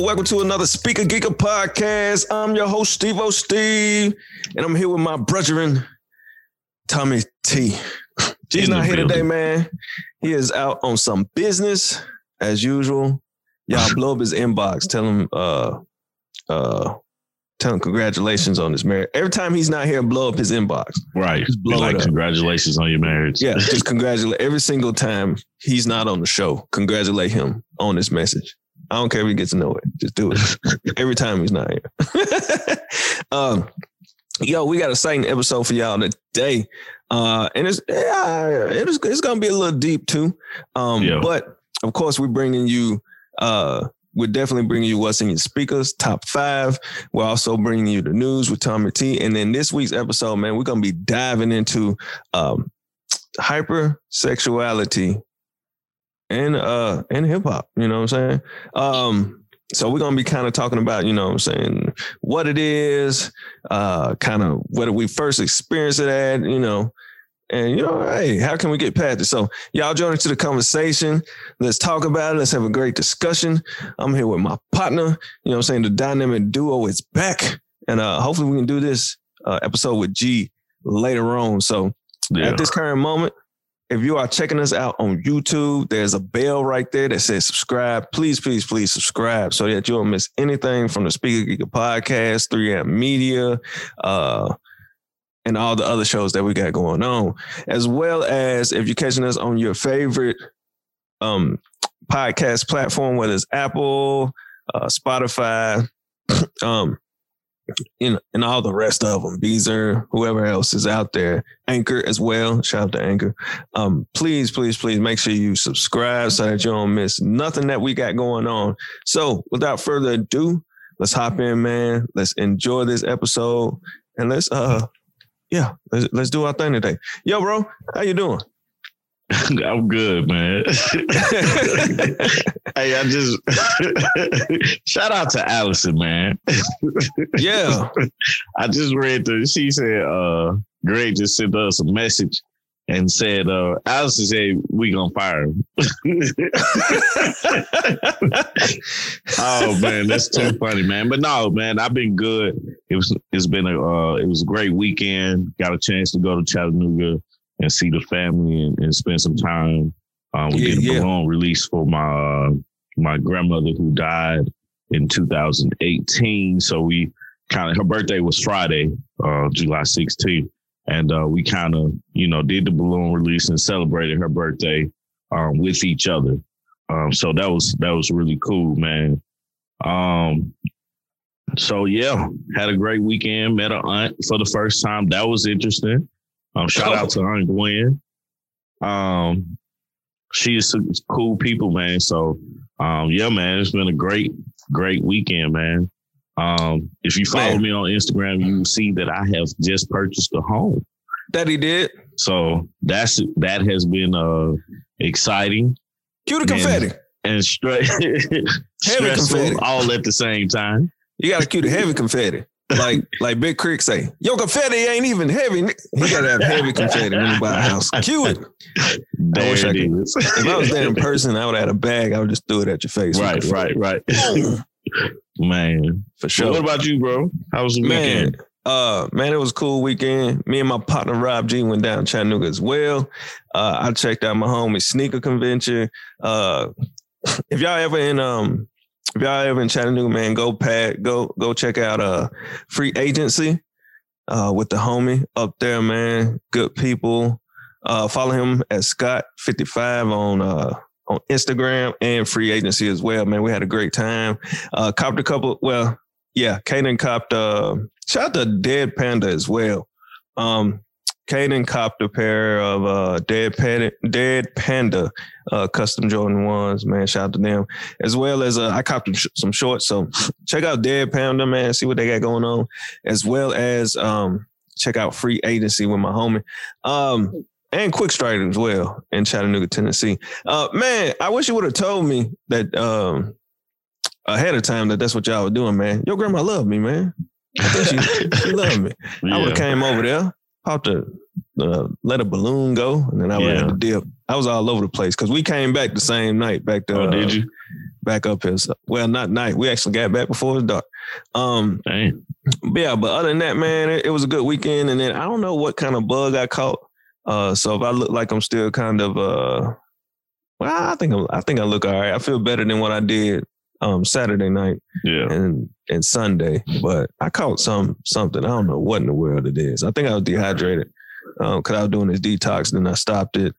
Yo, welcome to another Speaker Geeker podcast. I'm your host, Steve O. Steve, and I'm here with my brethren, Tommy T. He's not here today, man. He is out on some business as usual. Y'all blow up his inbox. Tell him, uh, uh, tell him congratulations on his marriage. Every time he's not here, blow up his inbox. Right. Just blow like, up. congratulations on your marriage. Yeah, just congratulate every single time he's not on the show. Congratulate him on this message. I don't care if he gets to know it. Just do it every time he's not here. um, yo, we got a exciting episode for y'all today, uh, and it's yeah, it's it's gonna be a little deep too. Um, Yeah. but of course, we're bringing you. Uh, we're definitely bringing you what's in your speakers, top five. We're also bringing you the news with Tommy T. And then this week's episode, man, we're gonna be diving into um, hypersexuality and uh and hip hop. You know what I'm saying? Um, so we're gonna be kind of talking about, you know what I'm saying, what it is, uh, kind of whether we first experienced it at, you know, and you know, hey, how can we get past it? So y'all join into the conversation. Let's talk about it. Let's have a great discussion. I'm here with my partner, you know what I'm saying? The dynamic duo is back. And uh hopefully we can do this uh episode with G later on. So Yeah. at this current moment, if you are checking us out on YouTube, there's a bell right there that says subscribe. Please, please, please subscribe so that you don't miss anything from the Speaker Geeker podcast, 3M Media, uh, and all the other shows that we got going on. As well as if you're catching us on your favorite um, podcast platform, whether it's Apple, uh, Spotify, um, you know, and all the rest of them, Deezer, whoever else is out there, Anchor as well. Shout out to Anchor. Um, please, please, please make sure you subscribe so that you don't miss nothing that we got going on. So, without further ado, let's hop in, man. Let's enjoy this episode, and let's uh, yeah, let's, let's do our thing today. Yo, bro, how you doing? I'm good, man. hey, I just shout out to Allison, man. Yeah, I just read the she said uh Greg just sent us a message and said uh Allison said we gonna fire him. oh man, that's too funny, man. But no, man, I've been good. It was it's been a uh, it was a great weekend. Got a chance to go to Chattanooga and see the family and, and spend some time. Um, we Yeah, did a yeah. balloon release for my uh, my grandmother who died in 2018. So we kind of her birthday was Friday, uh, July 16th, and uh, we kind of you know did the balloon release and celebrated her birthday um, with each other. Um, so that was that was really cool, man. Um, so yeah, had a great weekend. Met a aunt for the first time. That was interesting. Um, shout out to Aunt Gwen. Um, she's some cool people, man. So um, yeah, man, it's been a great, great weekend, man. Um, if you follow Man. me on Instagram, you see that I have just purchased a home. that he did. So that's that has been uh exciting Cue the Man. confetti. and straight stressful confetti. all at the same time. You got to cue the heavy confetti. Like like Big Crick say, yo, confetti ain't even heavy. He got to have heavy confetti when he buy a house. Cue it. There wish I could- is. If I was there in person, I would have had a bag. I would just throw it at your face. right, right, right. Man. For So sure. what about you, bro? How was the man, weekend? uh, man, it was a cool weekend. Me and my partner Rob G went down to Chattanooga as well. Uh, I checked out my homie sneaker convention. Uh, if y'all ever in um, if y'all ever in Chattanooga, man, go pat, go go check out uh, Free Agency. Uh, with the homie up there, man. Good people. Uh, follow him at Scott55 on uh on Instagram and free agency as well, man. We had a great time. Uh copped a couple, well, yeah, Kaden copped uh shout out to Dead Panda as well. Um Kaden copped a pair of uh Dead Panda Dead Panda uh custom Jordan ones, man. Shout out to them. As well as uh I copped some shorts. So check out Dead Panda, man, see what they got going on. As well as um check out free agency with my homie. Um and Quick Strike as well in Chattanooga, Tennessee. Uh, man, I wish you would have told me that um, ahead of time that that's what y'all were doing, man. Your grandma loved me, man. I think she, she loved me. I would have came over there, popped a uh, let a balloon go, and then I Yeah. to dip. I was all over the place because we came back the same night back to. Oh, did uh, you? back up here? So, well, not night. We actually got back before it was dark. Um, Dang. but yeah, but other than that, man, it, it was a good weekend. And then I don't know what kind of bug I caught. Uh, so if I look like I'm still kind of uh, well, I think I'm, I think I look all right. I feel better than what I did um Saturday night Yeah. and and Sunday. But I caught some something. I don't know what in the world it is. I think I was dehydrated because I was doing this detox. And then I stopped it,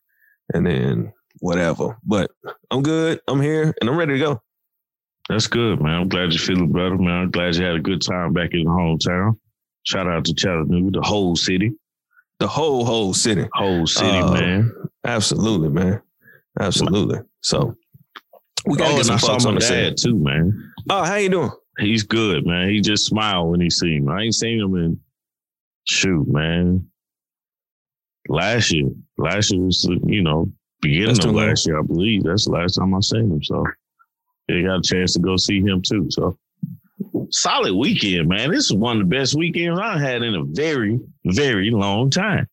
and then whatever. But I'm good. I'm here, and I'm ready to go. That's good, man. I'm glad you're feeling better, man. I'm glad you had a good time back in the hometown. Shout out to Chattanooga, the whole city. The whole whole city. Whole city, Uh, man. Absolutely, man. Absolutely. So we gotta oh, get some folks on the set. too, man. Oh, how you doing? He's good, man. He just smiled when he seen me. I ain't seen him in shoot, man. Last year. Last year was you know, beginning That's of too long. last year, I believe. That's the last time I seen him. So yeah, got a chance to go see him too. So solid weekend, man. This is one of the best weekends I had in a very, very long time.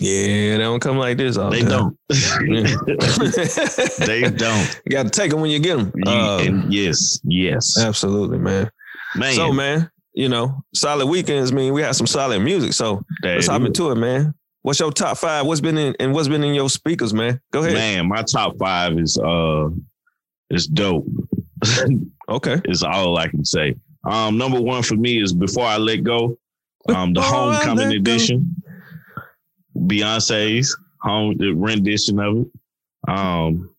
Yeah, they don't come like this all They the don't. they don't. You got to take them when you get them. You- and yes, yes. absolutely, man. Man, So, man, you know, solid weekends mean we had some solid music. So that let's hop into it, man. What's your top five? What's been in and what's been in your speakers, man? Go ahead. man, my top five is uh is dope. Okay. is all I can say. Um, number one for me is Before I Let Go. Um, the homecoming edition. Go. Beyonce's home rendition of it. Um,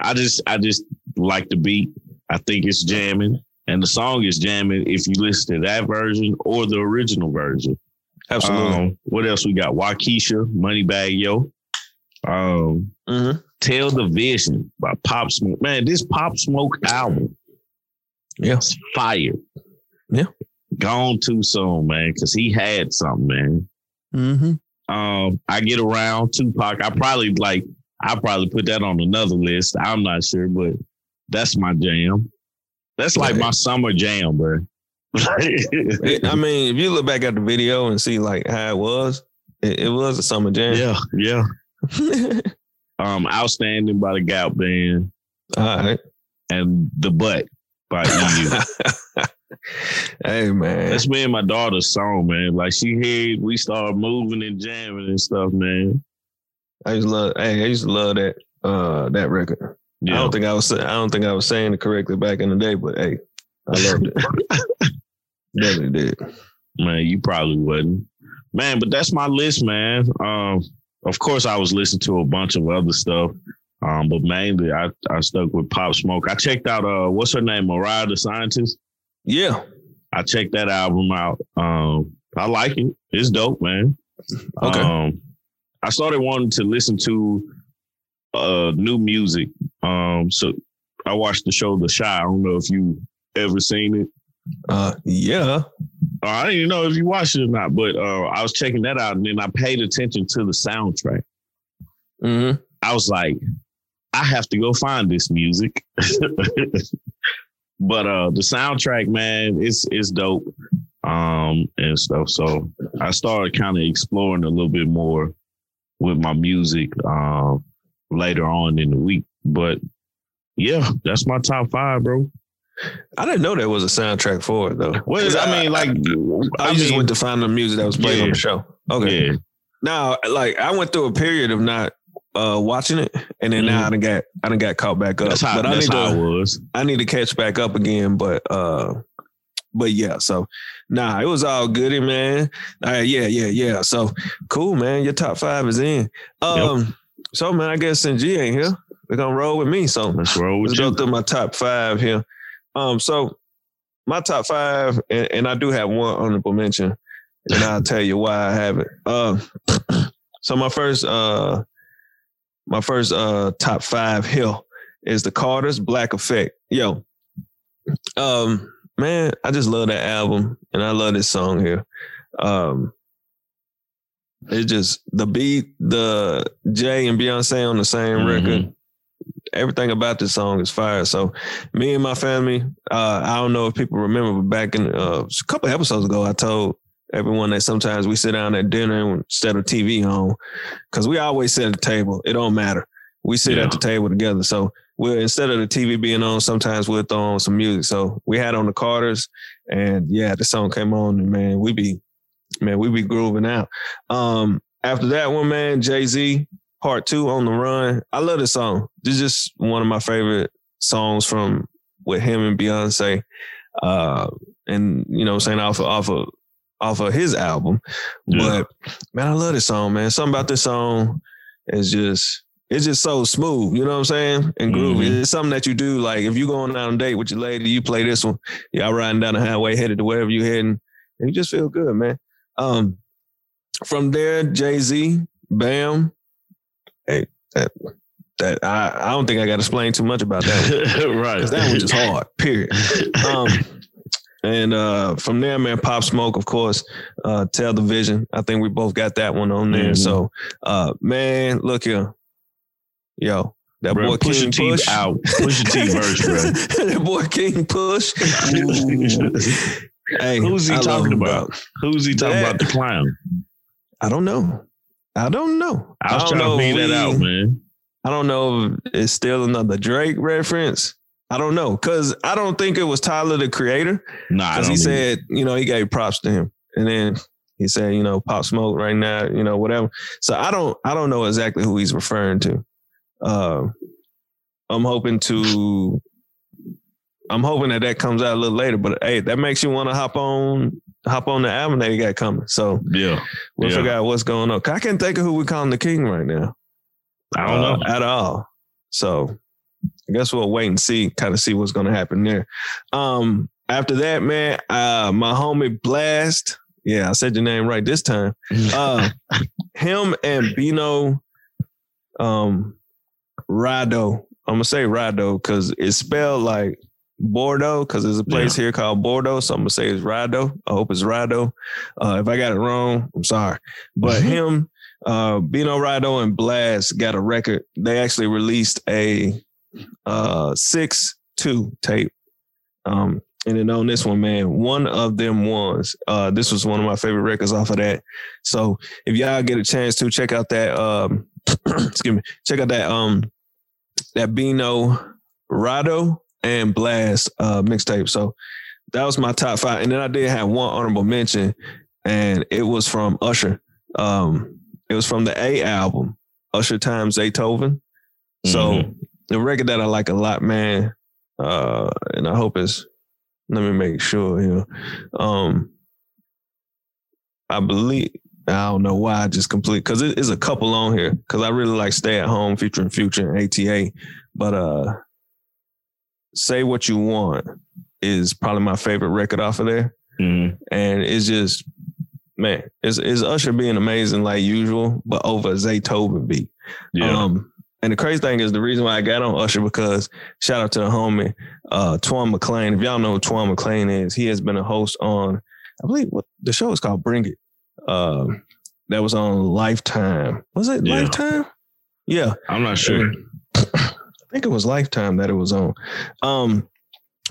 I just I just like the beat. I think it's jamming. And the song is jamming if you listen to that version or the original version. Absolutely. Um, what else we got? Wockesha, Moneybagg Yo. Um, Mhm. Tell the Vision by Pop Smoke. Man, this Pop Smoke album Yeah. is fire. Yeah. Gone too soon, man, because he had something, man. Mm-hmm. Um, I get around Tupac. I probably like I probably put that on another list. I'm not sure, but that's my jam. That's like my summer jam, bro. I mean, if you look back at the video and see like how it was, it, it was a summer jam. yeah, yeah. Um, Outstanding by the Gout Band All right. and The Butt by EU. hey man. That's me and my daughter's song, man. Like she heard we started moving and jamming and stuff, man. I used to love hey, I used to love that uh that record. I don't think I was I don't think I was saying it correctly back in the day, but hey, I loved it. Definitely did. Man, you probably wouldn't. Man, but that's my list, man. Um, of course I was listening to a bunch of other stuff. Um, but mainly I, I stuck with Pop Smoke. I checked out uh what's her name? Mariah the Scientist. Yeah. I checked that album out. Um, I like it. It's dope, man. Okay. Um, I started wanting to listen to uh new music. Um, so I watched the show The Chi. I don't know if you ever seen it. Uh yeah. Uh, I didn't even know if you watched it or not, but uh, I was checking that out, and then I paid attention to the soundtrack. Mm-hmm. I was like, I have to go find this music. but uh, the soundtrack, man, it's it's dope um, and stuff. So I started kind of exploring a little bit more with my music um, later on in the week. But yeah, that's my top five, bro. I didn't know there was a soundtrack for it though. Well, 'Cause I mean, like, I, I just mean, went to find the music that was played on the show. Okay. yeah, Now, like I went through a period of not uh watching it, and then now I done got I done got caught back up. that's how but I need how to it was. I need to catch back up again. But uh, but yeah. So nah, it was all goody, man. All right, yeah, yeah, yeah. So cool, man. Your top five is in. Um, so man, I guess since G ain't here, we're gonna roll with me. So Let's roll with let's go through my top five here. Um, so my top five, and, and I do have one honorable mention, and I'll tell you why I have it. Uh, so my first, uh, my first uh top five here is the Carters Black Effect. Yo, um, man, I just love that album, and I love this song here. Um, it's just the beat, the Jay and Beyonce on the same Mhm. record. Everything about this song is fire. So, me and my family, uh, I don't know if people remember, but back in uh, a couple episodes ago, I told everyone that sometimes we sit down at dinner instead of TV on, because we always sit at the table. It don't matter. We sit yeah. at the table together. So we'll instead of the TV being on, sometimes we'll throw on some music. So we had on the Carters, and yeah, the song came on, and man, we be man, we be grooving out. Um, after that one, man, Jay Z Part Two on the Run. I love this song. This is just one of my favorite songs from with him and Beyonce. Uh, and you know, saying off of, off of off of his album. Yeah. But man, I love this song, man. Something about this song is just it's just so smooth, you know what I'm saying? And groovy. Mm-hmm. It's something that you do. Like if you going out on a date with your lady, you play this one. Y'all riding down the highway headed to wherever you're heading, and you just feel good, man. Um, from there, Jay Z, Bam. Hey, that that I, I don't think I got to explain too much about that one. right. Because that one just hard, period. Um, and uh, from there, man, Pop Smoke, of course, uh, Tell the Vision. I think we both got that one on there. Mm-hmm. So, uh, man, look here. Yo, that bro, boy push King T Push. out. Push your T verse, bro. that boy King Push. hey, who's he I talking about? Who's he talking that, about? The clown. I don't know. I don't know. I was I trying to figure that out, man. I don't know if it's still another Drake reference. I don't know because I don't think it was Tyler the creator. Nah, because he said you know he gave props to him, and then he said you know Pop Smoke right now, you know whatever. So I don't I don't know exactly who he's referring to. Uh, I'm hoping to. I'm hoping that that comes out a little later, but hey, that makes you want to hop on, hop on the album that he got coming. So yeah, we'll yeah. figure out what's going on. I can't think of who we calling the king right now. I don't uh, know at all. So I guess we'll wait and see, kind of see what's going to happen there. Um, after that, man, uh, my homie Blxst. Yeah, I said your name right this time. Uh, him and Bino, um, Rado. I'm gonna say Rado because it's spelled like Bordeaux because there's a place yeah. here called Bordeaux. So I'm gonna say it's Rado. I hope it's Rado. Uh, if I got it wrong, I'm sorry. But mm-hmm. him, uh, Bino Rado and Blxst got a record. They actually released a uh, six two tape. Um, and then on this one, man, one of them ones. Uh, this was one of my favorite records off of that. So if y'all get a chance to check out that, um, excuse me, check out that um that Bino Rado and Blxst uh mixtape. So that was my top five. And then I did have one honorable mention, and it was from Usher. Um, it was from the A album, Usher times Zaytoven. So mm-hmm the record that I like a lot, man. Uh, and I hope it's. Let me make sure here. Um, I believe I don't know why I just complete because it is a couple on here because I really like Stay at Home featuring Future and ATA, but uh, Say What You Want is probably my favorite record off of there, mm-hmm. and it's just man, it's, it's Usher being amazing like usual, but over Zaytoven beat. Yeah. Um, and the crazy thing is the reason why I got on Usher because shout out to the homie uh Twan McClain. If y'all know who Twan McClain is, he has been a host on I believe what the show is called Bring It. Uh, that was on Lifetime. Was it yeah. Lifetime? Yeah. I'm not sure. I think it was Lifetime that it was on. Um,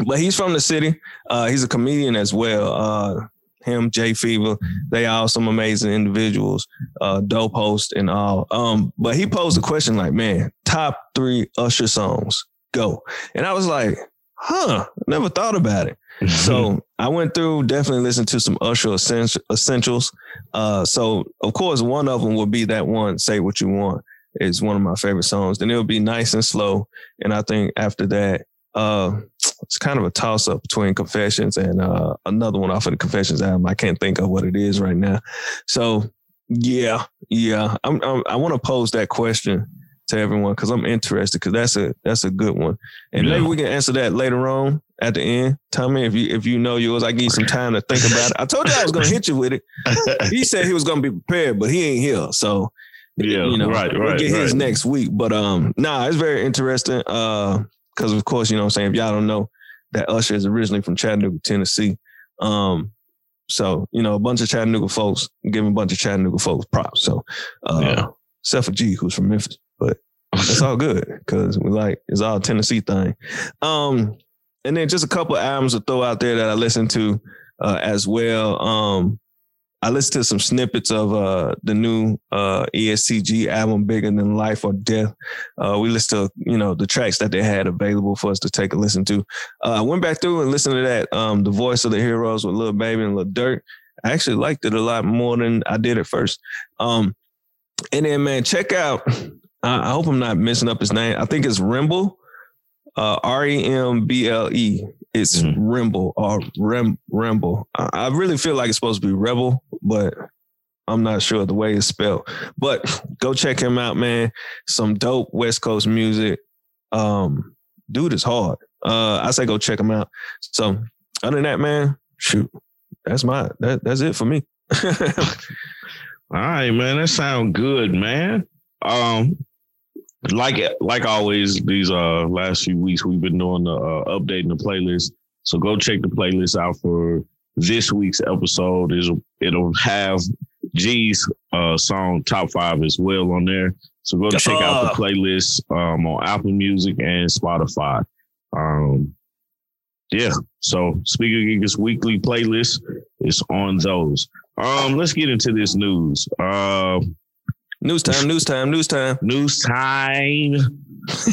but he's from the city. Uh, he's a comedian as well. Uh, him, Jay Fever. They all some amazing individuals, uh, dope host and all. Um, but he posed a question like, man, top three Usher songs, go. And I was like, huh, never thought about it. so I went through, definitely listened to some Usher essentials. Uh, so of course, one of them would be that one, Say What You Want. Is one of my favorite songs. Then it'll be nice and slow. And I think after that, uh, it's kind of a toss up between Confessions and uh, another one off of the Confessions album. I can't think of what it is right now. So yeah, yeah, I'm, I'm i want to pose that question to everyone because I'm interested because that's a that's a good one, and yeah. maybe we can answer that later on at the end. Tell me if you if you know yours. I give you some time to think about it. I told you I was gonna hit you with it. he said he was gonna be prepared, but he ain't here. So yeah, you know, right, we'll get right. his next week. But um, nah, it's very interesting. Uh, because of course, you know what I'm saying, if y'all don't know, that Usher is originally from Chattanooga, Tennessee. Um, so, you know, a bunch of Chattanooga folks, giving a bunch of Chattanooga folks props. So uh yeah. except for G, who's from Memphis. But it's all good because we like it's all Tennessee thing. Um, and then just a couple albums to throw out there that I listened to uh, as well. Um, I listened to some snippets of uh, the new uh, EST Gee album, Bigger Than Life or Death. Uh, we listened to, you know, the tracks that they had available for us to take a listen to. Uh, I went back through and listened to that, um, The Voice of the Heroes with Lil Baby and Lil Durk. I actually liked it a lot more than I did at first. Um, and then, man, check out, I hope I'm not messing up his name. I think it's Remble, uh, R E M B L E. It's mm. Remble or Rem Remble. I really feel like it's supposed to be Rebel, but I'm not sure the way it's spelled. But go check him out, man. Some dope West Coast music. Um, dude is hard. Uh, I say go check him out. So other than that, man, shoot, that's my that that's it for me. All right, man. That sounds good, man. Um, like like always, these uh last few weeks we've been doing the uh, updating the playlist. So go check the playlist out for this week's episode. Is it'll have G's uh song top five as well on there. So go check out the playlist um on Apple Music and Spotify. Um yeah. So Speaker Geekers weekly playlist is on those. Um, let's get into this news. Uh News time, news time, news time. News time.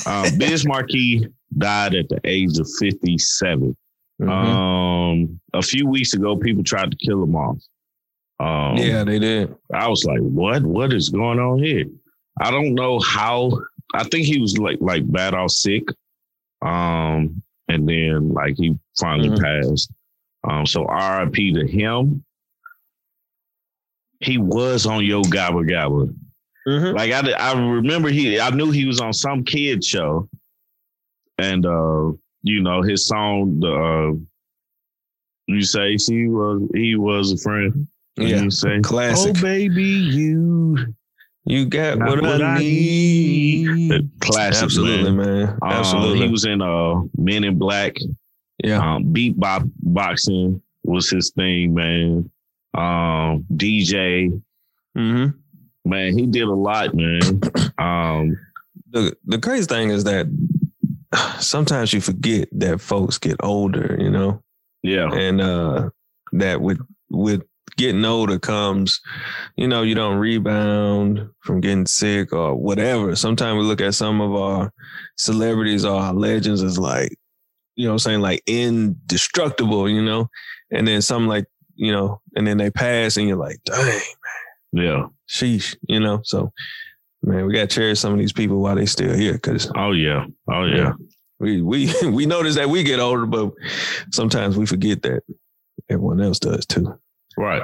Uh, Biz Markie died at the age of 57. Mm-hmm. Um, a few weeks ago, people tried to kill him off. Um, yeah, they did. I was like, what? What is going on here? I don't know how. I think he was like like bad off sick. Um, and then like he finally mm-hmm. passed. Um, so RIP to him. He was on Yo Gabba Gabba. Mm-hmm. Like I, I remember he, I knew he was on some kid show, and uh, you know his song, the uh, you say she was, he was a friend. Yeah, you say classic. Oh baby, you. You got what, what, I, need. need. Classic, absolutely, man. man. Absolutely. Um, he was in uh Men in Black. Yeah. Um, beat boxing was his thing, man. Um, DJ. Mm-hmm. Man, he did a lot, man. Um, the the crazy thing is that sometimes you forget that folks get older, you know. Yeah, and uh, that with with getting older comes, you know, you don't rebound from getting sick or whatever. Sometimes we look at some of our celebrities or our legends as like, you know, I'm saying like indestructible, you know, and then some like, you know, and then they pass and you're like, dang, man. Yeah sheesh, you know. So, man, we got to cherish some of these people while they still here. Cause oh yeah, oh yeah. yeah. We we we notice that we get older, but sometimes we forget that everyone else does too. Right.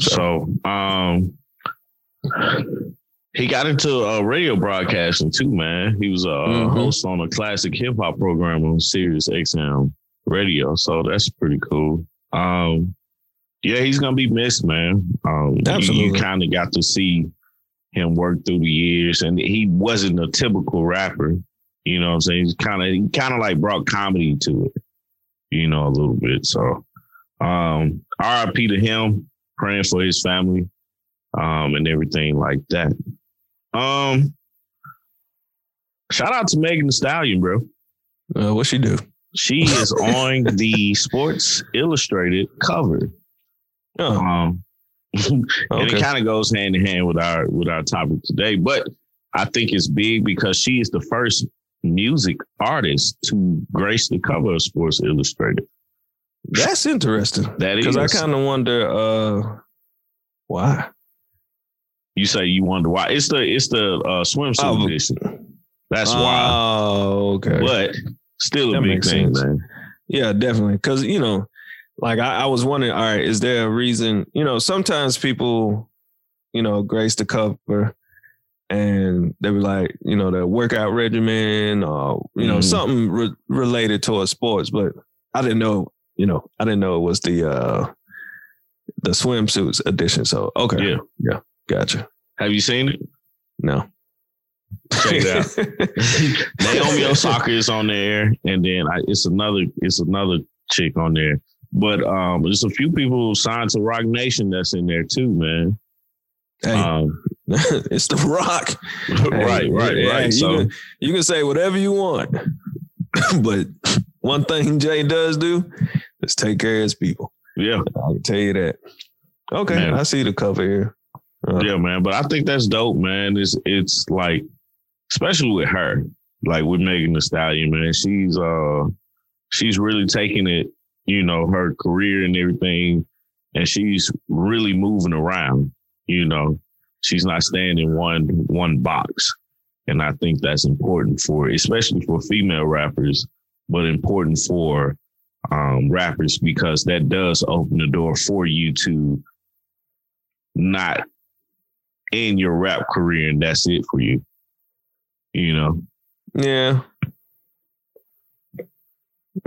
So, so um, he got into uh, radio broadcasting too, man. He was a mm-hmm. host on a classic hip hop program on Sirius XM radio, so that's pretty cool. Um, yeah, he's gonna be missed, man. Um, Absolutely. You, you kind of got to see him work through the years, and he wasn't a typical rapper. You know what I'm saying? He's kind of he kind of like brought comedy to it, you know, a little bit. So, um, RIP to him, praying for his family, um, and everything like that. Um, shout out to Megan Thee Stallion, bro. Uh, what she do? She is on the Sports Illustrated cover. Oh. Um, and okay. it kind of goes hand in hand with our with our topic today. But I think it's big because she is the first music artist to grace the cover of Sports Illustrated. That's interesting. That is because I kind of wonder uh, why. You say you wonder why? It's the it's the uh, swimsuit oh, edition. That's oh, why. Oh, okay. But still a that big thing, man. Yeah, definitely. Because you know, like I, I was wondering, all right, is there a reason? You know, sometimes people, you know, grace the cover and they were like, you know, the workout regimen or, you know, mm. something re- related towards sports. But I didn't know, you know, I didn't know it was the, uh, the swimsuits edition. So, okay. Yeah. Yeah. Gotcha. Have you seen it? No. Check it out. Naomi Osaka is on there, and then I, it's another it's another chick on there. But um, there's a few people signed to Roc Nation that's in there too, man. Hey, um, it's the Rock. right, hey, right, hey, right. so you can, you can say whatever you want, but one thing Jay does do is take care of his people. Yeah, I can tell you that. Okay, Man. I see the cover here. Uh, Yeah, man. But I think that's dope, man. It's it's like, especially with her, like with Megan Thee Stallion, man. She's uh she's really taking it, you know, her career and everything, and she's really moving around. You know, she's not staying in one one box, and I think that's important for, especially for female rappers, but important for um, rappers because that does open the door for you to not in your rap career and that's it for you. You know? Yeah.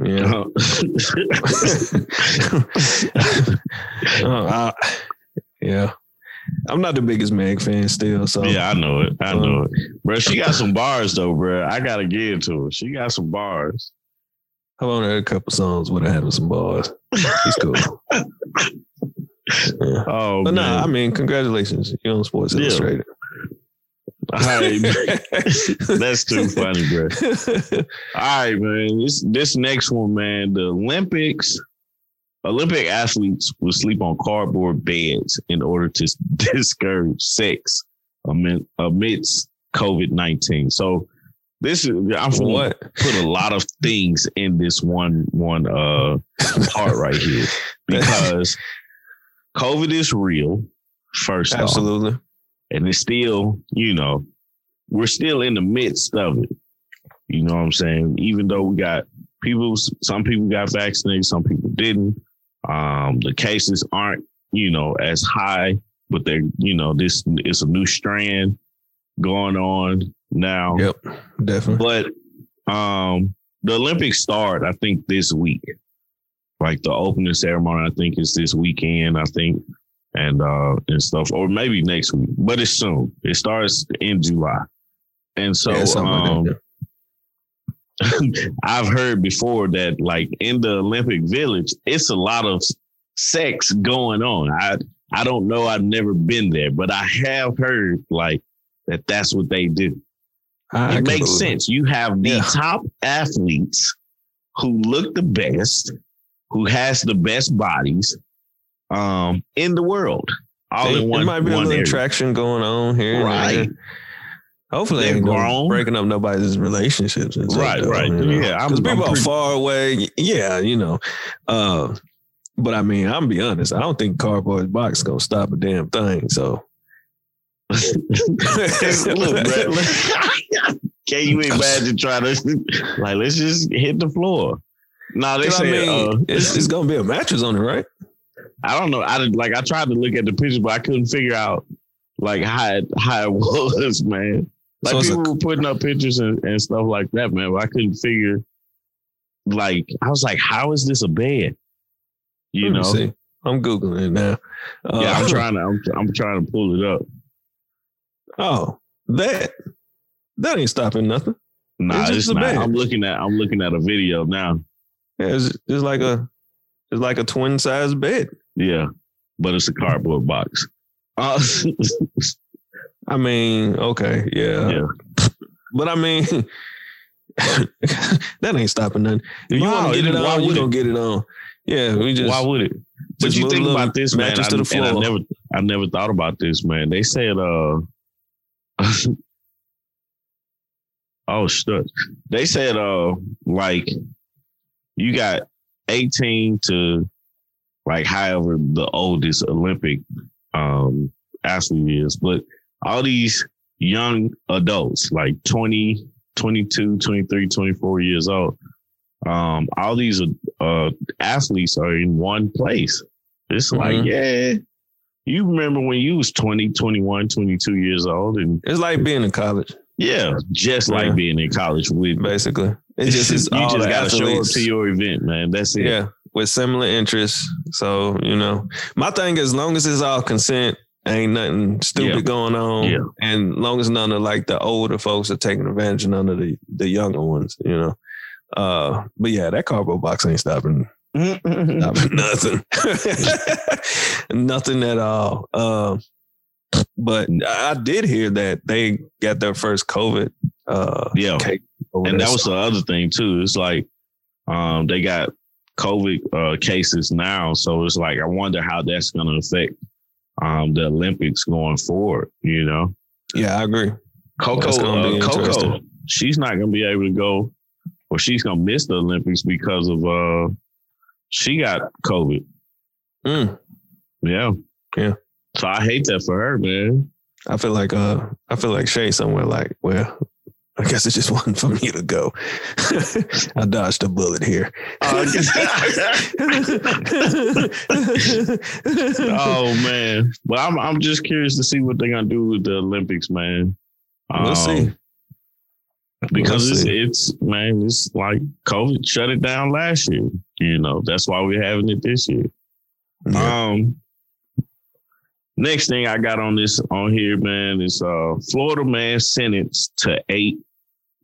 Yeah. Oh. oh, I- yeah. I'm not the biggest Meg fan still, so yeah, I know it. I know it. Bro, she got some bars though, bro. I gotta give it to her. She got some bars. I've only heard a couple songs with her having some bars. He's cool. Yeah. Oh But no, man. I mean, congratulations. You're on Sports Yeah. Illustrated. All right, That's too funny, bro. All right, man. This this next one, man. The Olympics. Olympic athletes will sleep on cardboard beds in order to discourage sex amid, amidst COVID nineteen. So this is I'm from what? put a lot of things in this one one uh part right here because COVID is real. First off, Absolutely. And it's still, you know, we're still in the midst of it. You know what I'm saying? Even though we got people, some people got vaccinated, some people didn't. Um, the cases aren't, you know, as high, but they're, you know, this is a new strand going on now. Yep. Definitely. But um, the Olympics start, I think, this week. Like the opening ceremony, I think is this weekend. I think, and uh, and stuff, or maybe next week. But it's soon. It starts in July, and so Yeah, um. I've heard before that, like in the Olympic Village, it's a lot of sex going on. I I don't know. I've never been there, but I have heard like that. That's what they do I- it makes sense. You have the Yeah. top athletes who look the best, who has the best bodies um, in the world. All There- in one, there might be a little area. attraction going on here. Right. Hopefully, They're ain't grown. breaking up nobody's relationships. And Right, though, right. you know? Yeah, I'm- because I'm people are far away. Yeah, you know. Uh, but I mean, I'm be honest. I don't think cardboard box gonna stop a damn thing. So Look. Can you imagine trying to like let's just hit the floor? No, they 'Cause I say mean, uh, it's, it's gonna be a mattress on it, right? I don't know. I did like I tried to look at the pictures, but I couldn't figure out like how it, how it was, man. Like So it's a- people were putting up pictures and, and stuff like that, man. But I couldn't figure. Like I was like, how is this a bed? You Let know? see. I'm googling it now. Uh, Yeah, I'm trying to. I'm, I'm trying to pull it up. Oh, that that ain't stopping nothing. Nah, It's it's, not. bed. I'm looking at. I'm looking at a video now. Yeah, it's, it's like a it's like a twin size bed. Yeah, but it's a cardboard box. Uh, I mean, okay, yeah, yeah. but I mean, that ain't stopping nothing. If you want to get it on, you gonna get it on. Yeah, we just Why would it? But you think about this, man. I, to the and I never, I never thought about this, man. They said, uh, oh shit. They said, uh, like you got 18 to like however the oldest Olympic um athlete is, but all these young adults, like 20, 22, 23, 24 years old, um, all these uh athletes are in one place. It's like, Mhm. yeah. You remember when you was 20, 21, 22 years old and it's like being in college, yeah, just like Yeah. being in college with basically. It's just it's you all just gotta show up to your event, man. That's it. Yeah, with similar interests. So, you know, my thing is, as long as it's all consent, ain't nothing stupid Yeah. going on. Yeah. And long as none of like the older folks are taking advantage of none of the, the younger ones, you know. Uh, but yeah, that cardboard box ain't stopping, stopping nothing. nothing at all. Um, but I did hear that they got their first COVID uh yeah. And that was the other thing too. It's like um they got COVID uh cases now. So it's like I wonder how that's gonna affect um, the Olympics going forward. You know. Yeah, I agree. Coco, uh, Coco, she's not going to be able to go, or she's going to miss the Olympics because of uh, she got COVID. Mm. Yeah, yeah. So I hate that for her, man. I feel like uh, I feel like Shay somewhere like, well, I guess it just wasn't for me to go. I dodged a bullet here. Oh man! Well, I'm I'm just curious to see what they're gonna do with the Olympics, man. We'll um, see. Because we'll it's, it's man, it's like COVID shut it down last year. You know, that's why we're having it this year. Yeah. Um, Next thing I got on this on here, man, is uh Florida man sentenced to eight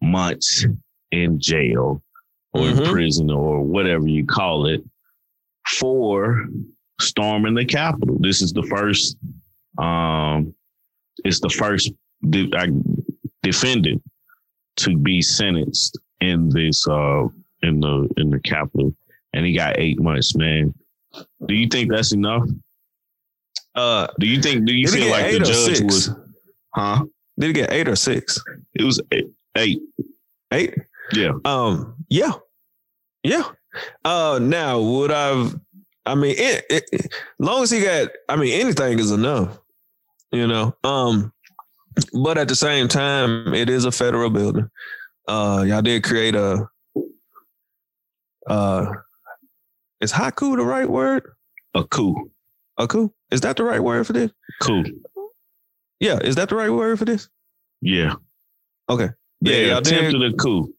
months in jail or mm-hmm. in prison or whatever you call it for storming the Capitol. This is the first um it's the first de- defendant to be sentenced in this uh in the in the Capitol and he got eight months, man. Do you think that's enough? Uh, do you think? Do you feel like the judge six? was? Huh? Did he get eight or six? It was eight. Eight. Eight? Yeah. Um. Yeah. Yeah. Uh. Now, would I've? I mean, it, it, long as he got, I mean, anything is enough. You know. Um. But at the same time, it is a federal building. Uh. Y'all did create a. Uh. Is haiku the right word? A coup. A coup? Is that the right word for this? Cool. Yeah, is that the right word for this? Yeah. Okay. Yeah, yeah y'all attempted did, a coup.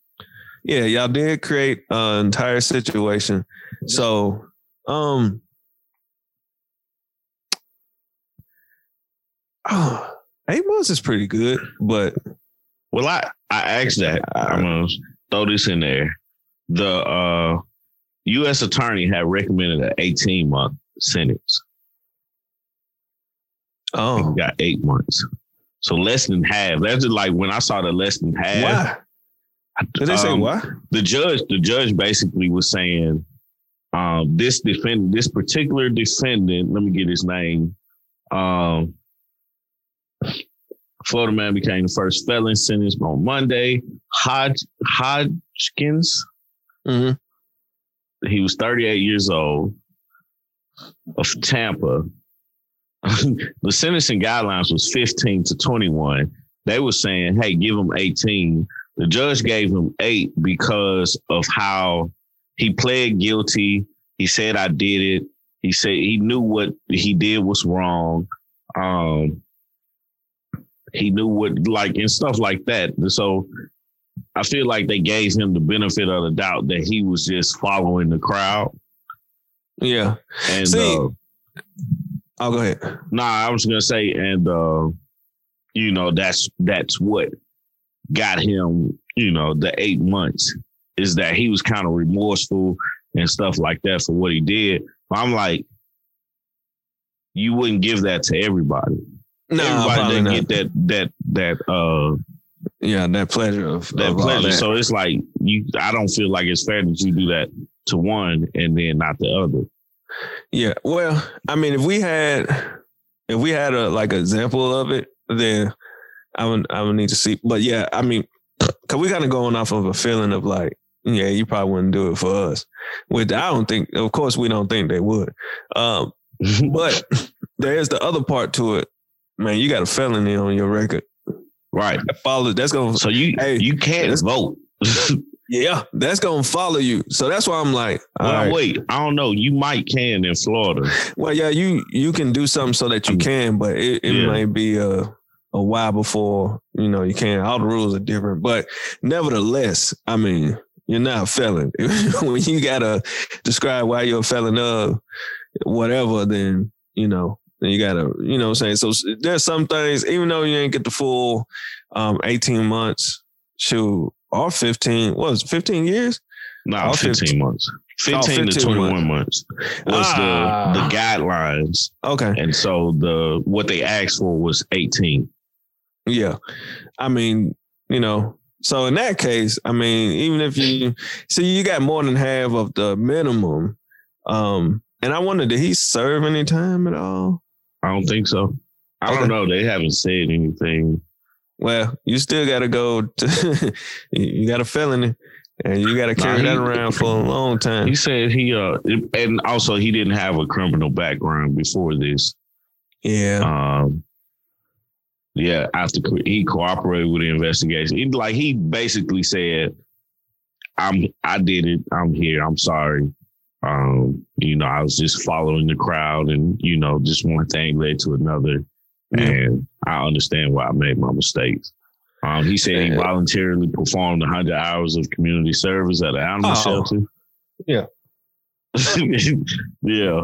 Yeah, y'all did create an entire situation. So, um, oh, eight months is pretty good, but well, I I asked that. I'm gonna throw this in there. The uh, U.S. attorney had recommended an 18 month sentence. Oh, got eight months. So less than half. That's just like when I saw the less than half. Why? Did they um, say what? The judge, the judge basically was saying, um, this defendant, this particular defendant, let me get his name. Um, Florida man became the first felon sentenced on Monday. Hodge, Hodgkins. Mm-hmm. He was 38 years old of Tampa. the sentencing guidelines was 15 to 21. They were saying, hey, give him 18. The judge gave him eight because of how he pled guilty. He said, I did it. He said he knew what he did was wrong. Um, he knew what, like, and stuff like that. So I feel like they gave him the benefit of the doubt that he was just following the crowd. Yeah. And, See, uh, Oh, go ahead. Nah, I was gonna say, and uh, you know, that's that's what got him, you know, the eight months is that he was kind of remorseful and stuff like that for what he did. But I'm like, you wouldn't give that to everybody. No, everybody didn't get that that that uh yeah, that pleasure of that of pleasure. That. So it's like you I don't feel like it's fair that you do that to one and then not the other. Yeah. Well, I mean, if we had if we had a like example of it, then I would I would need to see. But yeah, I mean, cause we kind of going off of a feeling of like, yeah, you probably wouldn't do it for us. Which I don't think. Of course, we don't think they would. Um, but there's the other part to it. Man, you got a felony on your record. Right. That follow, that's gonna. So you hey, you can't vote. Yeah, that's gonna follow you. So that's why I'm like, well, right. wait, I don't know. You might can in Florida. Well, yeah, you you can do something so that you can, but it, it yeah. might be a a while before you know you can. All the rules are different, but nevertheless, I mean, you're not a felon. when you gotta describe why you're a felon of whatever, then you know then you gotta, you know, what I'm saying. So there's some things, even though you ain't get the full um, 18 months, shoot, or 15, what was it, 15 years? No, nah, 15, 15, months. 15, oh, 15 to 21 months, months was ah. the the guidelines. Okay. And so the what they asked for was 18. Yeah. I mean, you know, so in that case, I mean, even if you see you got more than half of the minimum, um, and I wonder, did he serve any time at all? I don't think so. I okay. don't know. They haven't said anything. Well, you still got to go to. you got a felony, and you got to carry nah, he, that around for a long time. He said he uh, and also he didn't have a criminal background before this. Yeah. Um. Yeah, after he cooperated with the investigation, he, like he basically said, "I'm, I did it. I'm here. I'm sorry. Um, you know, I was just following the crowd, and you know, just one thing led to another, and I understand why I made my mistakes." Um, he said he voluntarily performed 100 hours of community service at an animal oh. shelter. Yeah. yeah.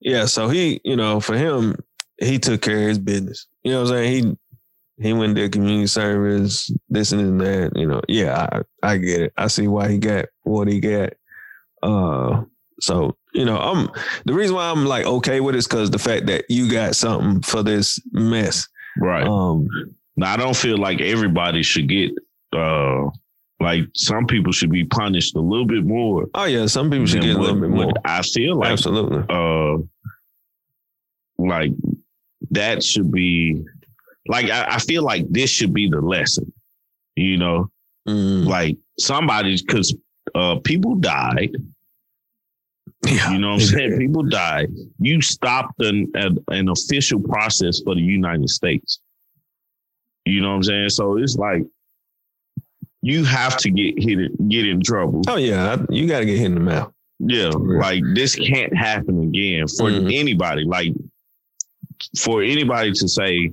Yeah. So he, you know, for him, he took care of his business. You know what I'm saying? He he went to community service, this and that. You know, yeah, I, I get it. I see why he got what he got. Uh, so you know, I'm the reason why I'm like okay with it is because the fact that you got something for this mess, right? Um, now I don't feel like everybody should get uh like some people should be punished a little bit more. Oh yeah, some people should get a little bit more. I feel like absolutely. Uh, like that should be like I, I feel like this should be the lesson. You know, mm. like somebody because uh people died. Yeah. You know what I'm saying? People die. You stopped an, an, an official process for the United States. You know what I'm saying? So it's like you have to get hit get in trouble. Oh yeah, you got to get hit in the mouth. Yeah, like this can't happen again for mm-hmm. anybody. Like for anybody to say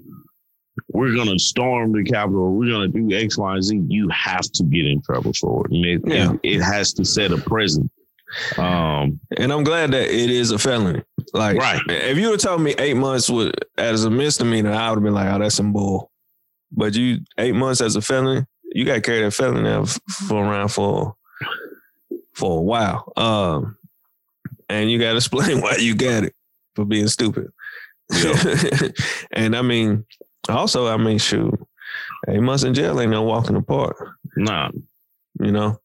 we're gonna storm the Capitol, we're gonna do X, Y, and Z, you have to get in trouble for it. And it, yeah. it, it has to set a precedent. Um, and I'm glad that it is a felony. Like, right. if you would told me eight months would as a misdemeanor, I would have been like, oh, that's some bull. But you eight months as a felony, you got to carry that felony now for around for for a while. Um, and you got to explain why you got it for being stupid. Yeah. and I mean, also, I mean, shoot, eight months in jail ain't no walking apart. Nah, you know.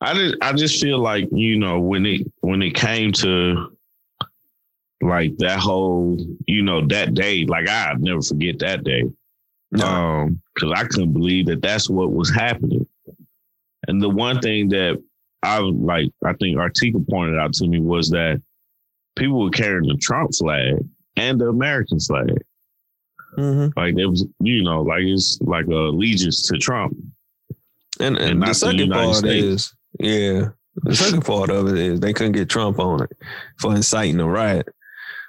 I just, I just feel like you know when it when it came to like that whole you know that day, like I never forget that day. No. Um, because I couldn't believe that that's what was happening. And the one thing that I like, I think Artika pointed out to me was that people were carrying the Trump flag and the American flag. Mm-hmm. Like it was, you know, like it's like a allegiance to Trump. And, and, and the second part States. is, yeah, the second part of it is they couldn't get Trump on it for inciting a riot.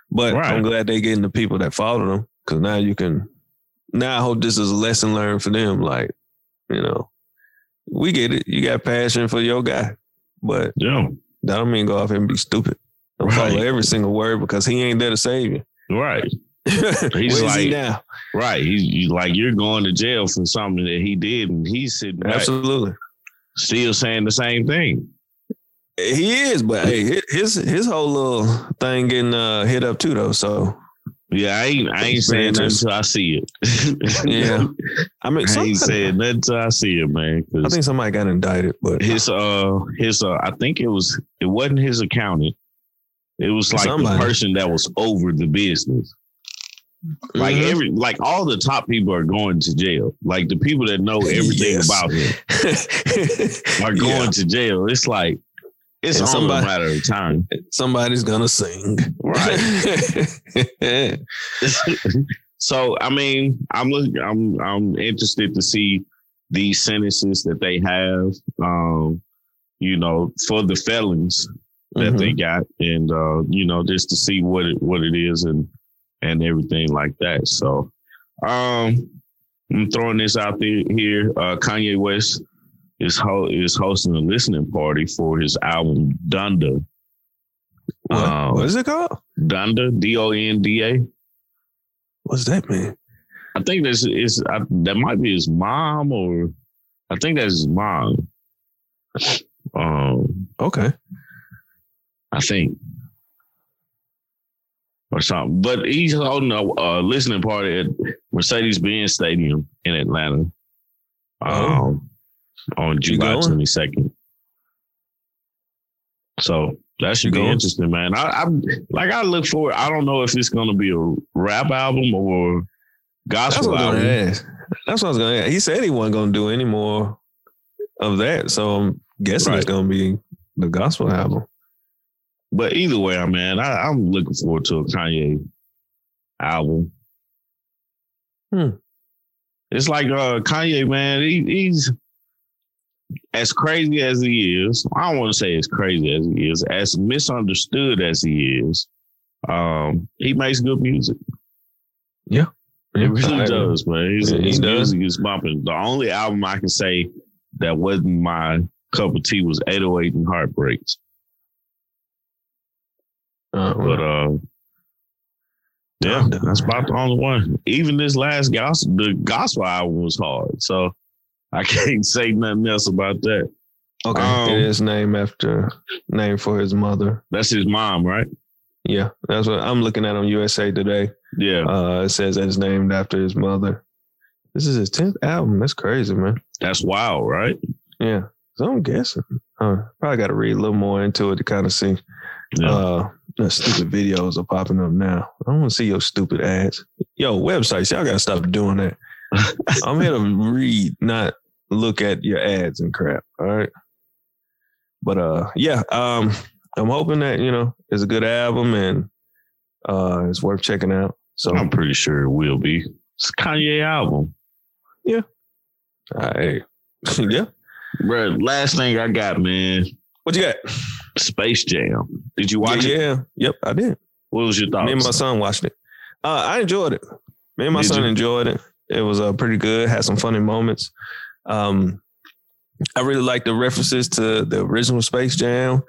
But right. I'm glad they're getting the people that follow them because now you can now I hope this is a lesson learned for them. Like, you know, we get it. You got passion for your guy, but yeah, that don't mean go off and be stupid. Don't right. follow every single word because he ain't there to save you. Right. He's like, he now? Right. He's he, like you're going to jail for something that he did, and he's sitting absolutely still saying the same thing. He is, but hey, his his whole little thing getting uh, hit up too, though. So yeah, I ain't I ain't saying nothing until I see it. yeah, I mean, I ain't saying nothing until I see it, man. I think somebody got indicted, but his uh his uh I think it was it wasn't his accountant. It was like somebody. the person that was over the business. Like mm-hmm. every like all the top people are going to jail. Like the people that know everything yes. about him are going yeah. to jail. It's like it's and only somebody, a matter of time. Somebody's gonna sing, right? so, I mean, I'm looking. I'm I'm interested to see these sentences that they have. Um, you know, for the felons that mm-hmm. they got, and uh, you know, just to see what it what it is and and everything like that. So, um, I'm throwing this out there here. Uh, Kanye West is ho- is hosting a listening party for his album Donda. What, um, what is it called? Donda, D O N D A. What's that mean? I think that's is that might be his mom, or I think that's his mom. Um. Okay. I think. Or something, but he's holding a uh, listening party at Mercedes Benz Stadium in Atlanta. Oh. Um, on July twenty second. So That should You be interesting, man. I, I'm like I look forward. I don't know if it's gonna be a rap album or gospel what I was album. That's what I was gonna ask. He said he wasn't gonna do any more of that. So I'm guessing it's gonna be the gospel album. But either way, I mean, I, I'm looking forward to a Kanye album. Hmm. It's like uh, Kanye, man. He, he's as crazy as he is. I don't want to say as crazy as he is, as misunderstood as he is. Um, he makes good music. Yeah, it really does, man. His, Yeah, he his does. music is bumping. The only album I can say that wasn't my cup of tea was 808 and Heartbreaks. Uh, But uh yeah, that's about the only one. Even this last gospel the gospel album was hard. So I can't say nothing else about that. okay, um, it is named after named for his mother. That's his mom, right? Yeah, that's what I'm looking at on USA Today. Yeah. Uh, it says that it's named after his mother. This is his tenth album. That's crazy, man. That's wild, right? Yeah, so I'm guessing. Uh, probably got to read a little more into it to kind of see. Yeah. Uh, the stupid videos are popping up now. I don't want to see your stupid ads. Yo, websites, y'all gotta stop doing that. I'm here to read, not look at your ads and crap. All right. But uh, yeah, um, I'm hoping that you know it's a good album and uh, it's worth checking out. So, I'm pretty sure it will be. It's a Kanye album. Yeah. All right. yeah. Bro, last thing I got, man, What you got? Space Jam. Did you watch yeah, it? yeah. Yep, I did. What was your thoughts? Me and my son watched it. Uh, I enjoyed it. Me and my Did son you? enjoyed it. It was uh, pretty good. Had some funny moments. Um, I really like the references to the original Space Jam.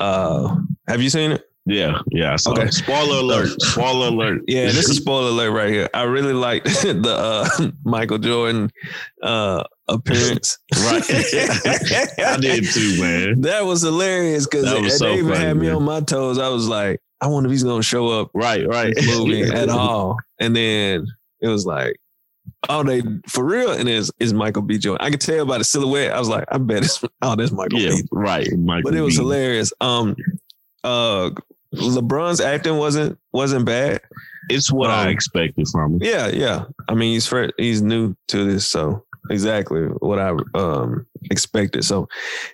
Uh, have you seen it? yeah, yeah. Saw Okay. Spoiler alert. Spoiler alert. Yeah, this is spoiler alert right here. I really liked the uh, Michael Jordan uh, appearance. Right. I did too, man. That was hilarious because That they so even funny, had me man. on my toes. I was like, I wonder if he's gonna show up Right, right. movie at all. And then it was like, oh, they for real. And it's, it's Michael B. Jordan. I could tell by the silhouette. I was like, I bet it's oh, that's Michael Yeah, B. right. Michael But it was B. hilarious. Um, uh, LeBron's acting wasn't wasn't bad. It's what I Um, expected from him. Yeah, yeah. I mean, he's he's new to this, so exactly what I um expected. So,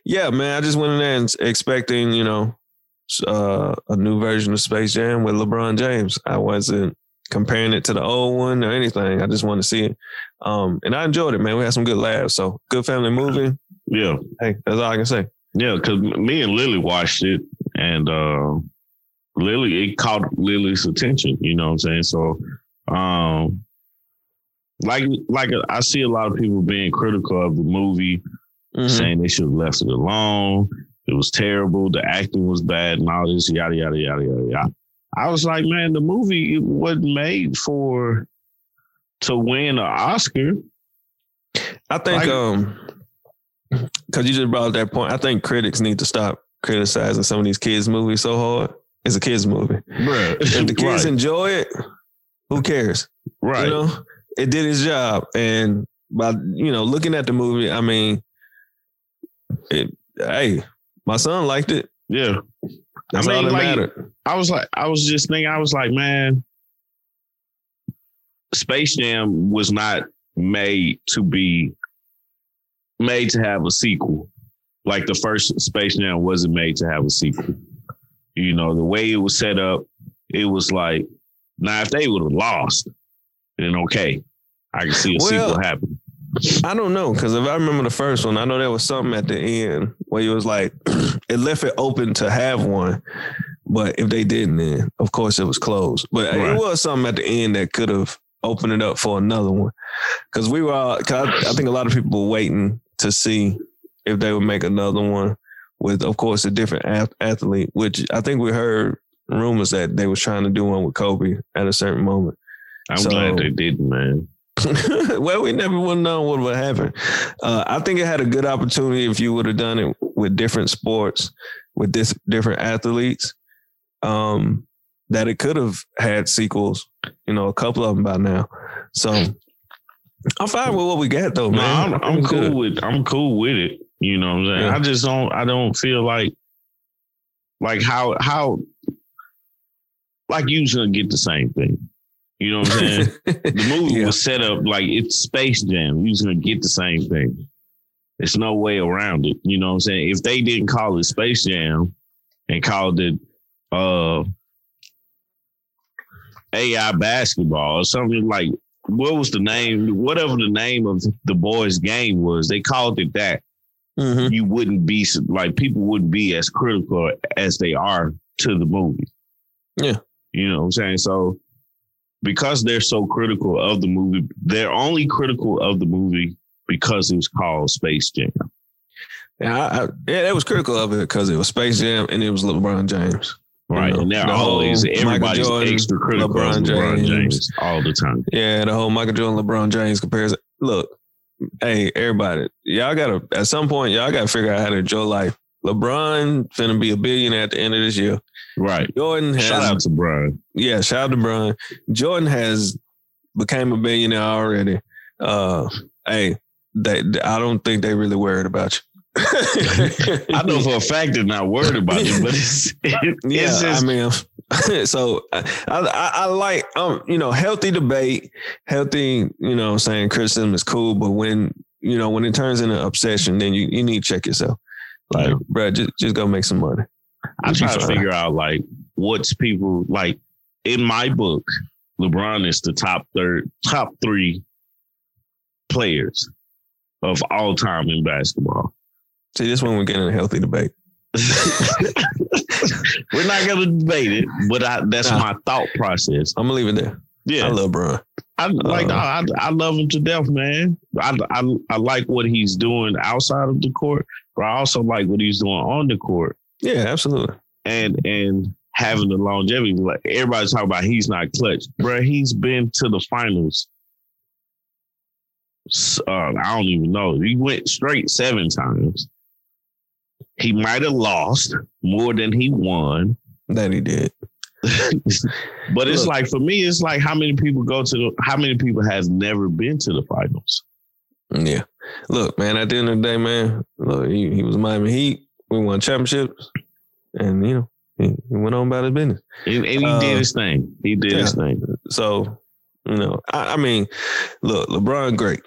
yeah, man, I just went in there and expecting, you know, uh, a new version of Space Jam with LeBron James. I wasn't comparing it to the old one or anything. I just wanted to see it, um, and I enjoyed it, man. We had some good laughs. So, good family movie. Yeah, Hey, that's all I can say. yeah. Because me and Lily watched it, and uh, Lily it caught Lily's attention. You know what I'm saying? So, um, like like I see a lot of people being critical of the movie, Mhm. saying they should have left it alone. It was terrible. The acting was bad, and all this yada yada yada yada. yada. I was like, man, the movie wasn't made for to win an Oscar. I think Like- um because you just brought up that point, I think critics need to stop criticizing some of these kids' movies so hard. It's a kids' movie. Bruh. If the kids right, enjoy it, who cares? right. You know, it did its job. And by you know, looking at the movie, I mean, it, hey, my son liked it. yeah. That's I mean, all that like- mattered. I was like, I was just thinking, I was like, man, Space Jam was not made to be made to have a sequel. Like the first Space Jam wasn't made to have a sequel. You know, the way it was set up, it was like, now if they would have lost, then okay, I can see a Well, sequel happen. I don't know because if I remember the first one, I know there was something at the end where it was like it left it open to have one, but if they didn't, then of course it was closed. But uh, Right. it was something at the end that could have opened it up for another one because we were. all- Cause I, I think a lot of people were waiting to see if they would make another one with, of course, a different ath- athlete. Which I think we heard rumors that they was trying to do one with Kobe at a certain moment. I'm so- glad they didn't, man. well, we never would have known what would happen. Uh, I think it had a good opportunity if you would have done it with different sports, with this different athletes. Um, that it could have had sequels, you know, a couple of them by now. So I'm fine with what we got though, No, man. I'm, I'm cool good. with I'm cool with it. You know what I'm saying? Yeah. I just don't I don't feel like Like how how like you gonna get the same thing. You know what I'm saying? the movie Yeah. was set up like it's Space Jam. You was gonna get the same thing. There's no way around it. You know what I'm saying? If they didn't call it Space Jam and called it uh AI basketball or something like what was the name? Whatever the name of the boys' game was, they called it that Mhm. you wouldn't be like people wouldn't be as critical as they are to the movie. Yeah. You know what I'm saying? So because they're so critical of the movie, they're only critical of the movie because it was called Space Jam. Yeah, I, I, yeah, that was critical of it because it was Space Jam and it was LeBron James. Right. You know, and they're the always everybody's Jordan, extra critical LeBron of LeBron James. James. all the time. Yeah, the whole Michael Jordan, LeBron James comparison. Look, hey, everybody, y'all gotta at some point, y'all gotta figure out how to enjoy life. LeBron finna be a billionaire at the end of this year. Right. Jordan has Shout out to Bron. yeah, shout out to Bron. Jordan has became a billionaire already. Uh, hey, they, I don't think they really worried about you. I know for a fact they're not worried about you, but it's, it, Yeah, it's just I mean, so I, I, I like um, you know, healthy debate, healthy, you know, I'm saying criticism is cool, but when you know when it turns into obsession, then you, you need to check yourself. Like, Yeah. bro, just just go make some money. I'm trying to figure out like what's people like in my book. LeBron is the top third, top three players of all time in basketball. See, this one we're getting a healthy debate. We're not gonna debate it, but I, that's Nah. my thought process. I'm gonna leave it there. Yeah, I love Bron. I like Uh, I, I love him to death, man. I, I I like what he's doing outside of the court, but I also like what he's doing on the court Yeah, absolutely. and and having the longevity. Like everybody's talking about he's not clutch, bro. He's been to the finals. Uh, I don't even know. He went straight seven times. He might have lost more than he won. That he did. but it's Look. like for me, it's like how many people go to the how many people has never been to the finals? Yeah. Look, man, at the end of the day, man, look, he, he was Miami Heat. We won championships. And, you know, he, he went on about his business. And, and he Uh, did his thing. He did his thing. So, you know, I, I mean, look, LeBron, great.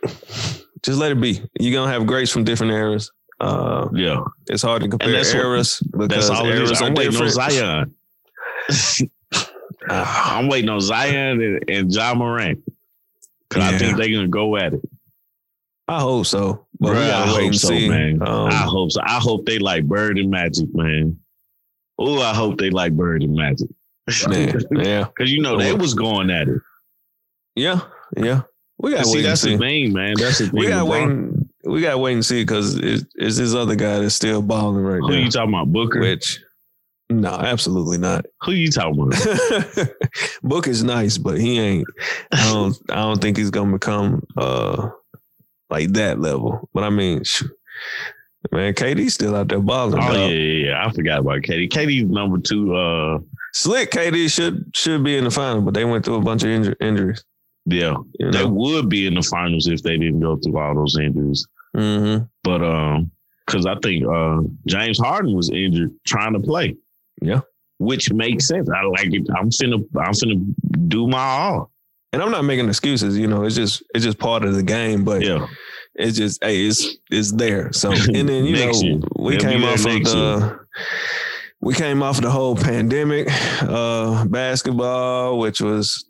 Just let it be. You're going to have greats from different eras. Uh, Yeah. it's hard to compare that's what- eras That's because eras are different. Zion. Ah, I'm waiting on Zion and, and Ja Morant. Cause I think they're gonna go at it. I hope so. But Bruh, I hope so, see. man. Um, I hope so. I hope they like Bird and Magic, man. Oh, I hope they like Bird and Magic. yeah, yeah, Cause you know they was going at it. yeah, yeah. We gotta See, that's see. the thing, man. That's the thing. We gotta wait. We gotta wait and see because it's, it's this other guy that's still balling right Who now. Who you talking about? Booker? Which, no, absolutely not. Who you talking about? Book is nice, but he ain't. I don't. I don't think he's gonna become uh like that level. But I mean, shoot, man, KD's still out there balling. Oh yeah, yeah, yeah. I forgot about KD. KD's number two. Uh, Slick KD should should be in the final, but they went through a bunch of inju- injuries. yeah, You they know? would be in the finals if they didn't go through all those injuries. hmm But um, because I think uh James Harden was injured trying to play. Yeah. which makes sense. I like it. I'm finna, I'm finna do my all. And I'm not making excuses. You know, it's just it's just part of the game. But Yeah, it's just hey, it's it's there. So and then you know year. we They'll came off of next the we came off of the whole pandemic uh basketball, which was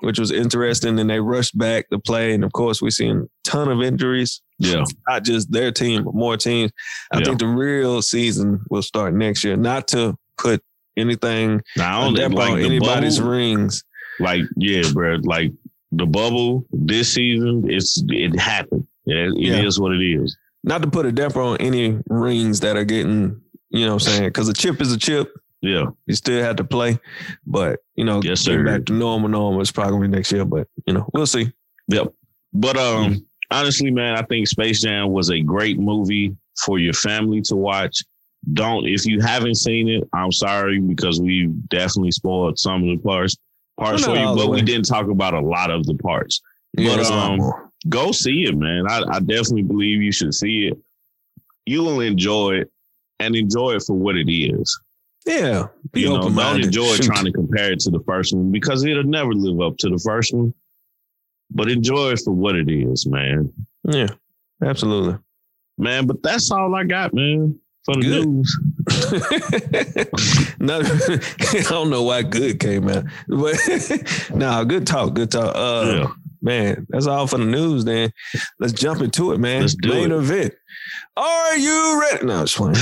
which was interesting. And they rushed back to play, and of course we seen a ton of injuries. yeah, Not just their team, but more teams. I Yeah. think the real season will start next year. Not to put anything Now I on don't like anybody's bubble, rings. like yeah, bro. Like the bubble this season, it's it happened. Yeah, it is Yeah. what it is. Not to put a damper on any rings that are getting, you know what I'm saying? Because a chip is a chip. Yeah, You still have to play. But, you know, Yes, getting sir. back to normal, normal is probably gonna be next year. But, you know, we'll see. Yep. But um, honestly, man, I think Space Jam was a great movie for your family to watch. Don't if you haven't seen it, I'm sorry because we definitely spoiled some of the parts parts for you, but we didn't talk about a lot of the parts. Yeah, But, there's a lot um. Go see it, man. I, I definitely believe you should see it. You will enjoy it and enjoy it for what it is. Yeah, be you know, don't enjoy trying to compare it to the first one because it'll never live up to the first one. But enjoy it for what it is, man. Yeah, absolutely. Man, but that's all I got, man, for the Good. news. no, I don't know why good came out, but nah, good talk, good talk. Uh, yeah. man, that's all for the news. Then let's jump into it, man. Let's do Main it. event. Are you ready? No, it's fine.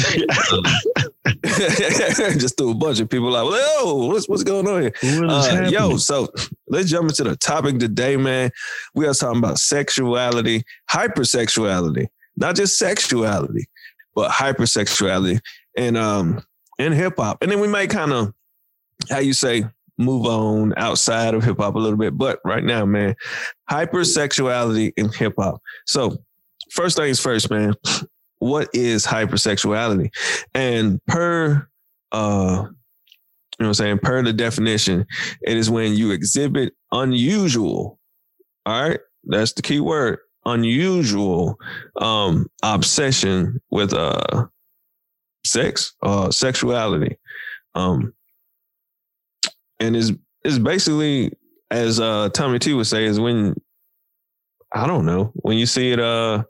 Just threw a bunch of people like, "Whoa, what's what's going on here?" Uh, yo, so let's jump into the topic today, man. We are talking about sexuality, hypersexuality, not just sexuality, but hypersexuality, and um, in hip hop. And then we might kind of, how you say, move on outside of hip hop a little bit. But right now, man, hypersexuality in hip hop. So first things first, man. What is hypersexuality? And per uh you know what I'm saying? Per the definition, it is when you exhibit unusual, all right? That's the key word, unusual um obsession with uh sex, uh sexuality. Um and is is basically as uh Tommy T would say, is when I don't know, when you see it uh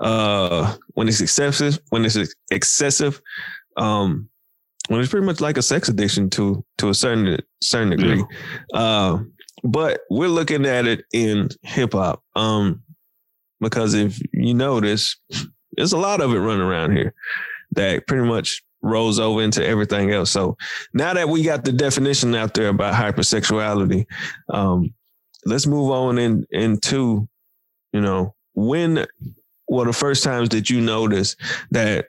uh when it's excessive, when it's excessive, um when it's pretty much like a sex addiction to to a certain certain degree. Uh, but we're looking at it in hip hop. Um, because if you notice, there's a lot of it running around here that pretty much rolls over into everything else. So now that we got the definition out there about hypersexuality, um, let's move on in into, you know, when were the first times that you notice that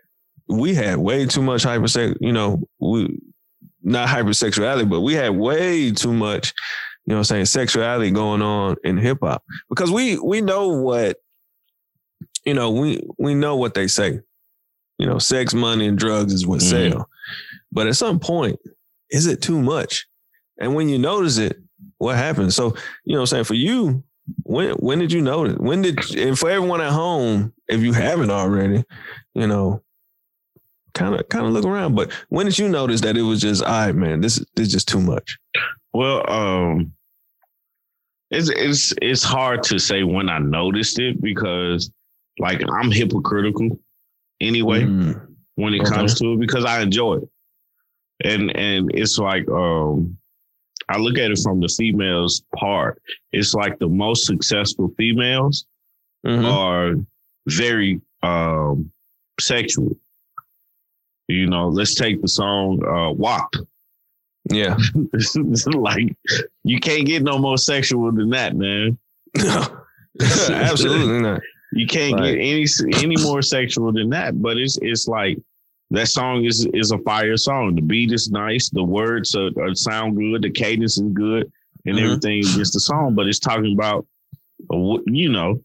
we had way too much hypersex, you know, we not hypersexuality, but we had way too much, you know I'm saying, sexuality going on in hip hop. Because we we know what, you know, we we know what they say. You know, sex, money, and drugs is what Mhm. sell. But at some point, is it too much? And when you notice it, what happens? So, you know what I'm saying, for you, when when did you notice? When did and for everyone at home, if you haven't already, you know, kind of kind of look around. But when did you notice that it was just, all right, man, this this is just too much? Well, um, it's it's it's hard to say when I noticed it because, like, I'm hypocritical anyway Mm, when it Okay. comes to it because I enjoy it, and and it's like um, I look at it from the females' part. It's like the most successful females mhm. are very um sexual. You know, let's take the song uh WAP. Yeah, like you can't get no more sexual than that, man. No. absolutely not. You can't Right. get any any more sexual than that. But it's it's like that song is is a fire song. The beat is nice, the words are, are sound good, the cadence is good, and Mhm. everything is just the song. But it's talking about, uh, you know,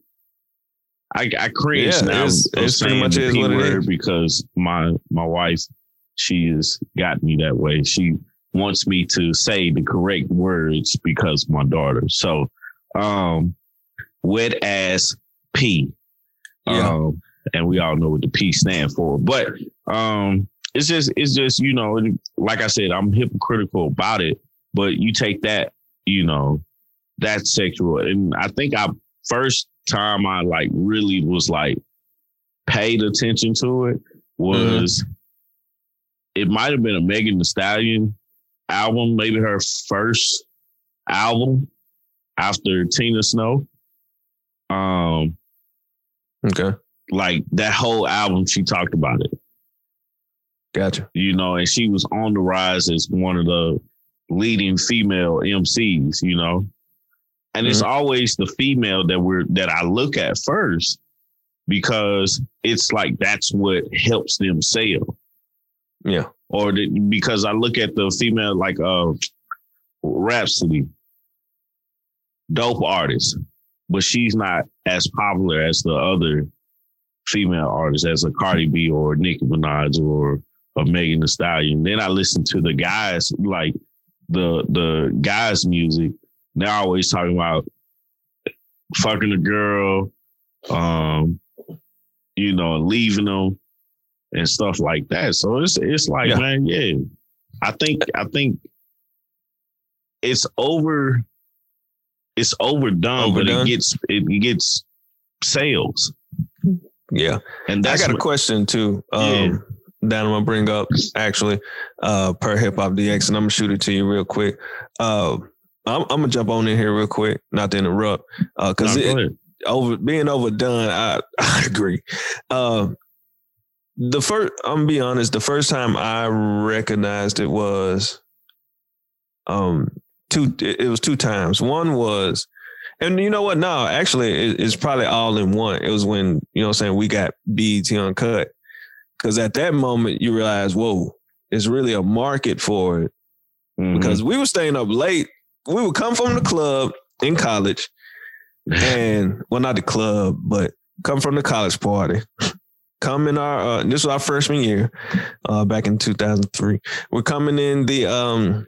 I I cringe Yeah, now. it's- it's pretty much is what it is. because my my wife, she has got me that way. She wants me to say the correct words because my daughter. So, um, wet ass P. Yeah. Um, and we all know what the P stand for. But um, it's just it's just you know, like I said, I'm hypocritical about it. But you take that, you know, that sexual, and I think I first time I like really was like paid attention to it was it might have been a Megan Thee Stallion album, maybe her first album after Tina Snow. Um, Okay, like that whole album, she talked about it, gotcha. you know, and she was on the rise as one of the leading female MCs, you know. And it's always the female that we're that I look at first because it's like that's what helps them sell. Yeah, Or the, because I look at the female like uh Rapsody, dope artist, but she's not as popular as the other female artists, as a Cardi B or Nicki Minaj or a Megan Thee Stallion. Then I listen to the guys like the the guys' music. They're always talking about fucking a girl, um, you know, leaving them and stuff like that. So it's it's like, Yeah. man, yeah, I think I think it's over. It's overdone, overdone. but it gets it gets sales. Yeah, and I got what, a question too. Um, yeah. That I'm gonna bring up actually, uh, per Hip Hop DX, and I'm gonna shoot it to you real quick. Uh, I'm, I'm, gonna jump on in here real quick, not to interrupt, because uh, over being overdone, I I agree. Uh, the first, I'm gonna be honest, the first time I recognized it was, um, two. It was two times. One was and you know what? No, actually, it's probably all in one. It was when, you know I'm saying, we got BET Uncut. Because at that moment, you realize, whoa, it's really a market for it. Mm-hmm. Because we were staying up late. We would come from the club in college. and, well, not the club, but come from the college party. come in our, uh, this was our freshman year, uh, back in 2003. We're coming in the, um,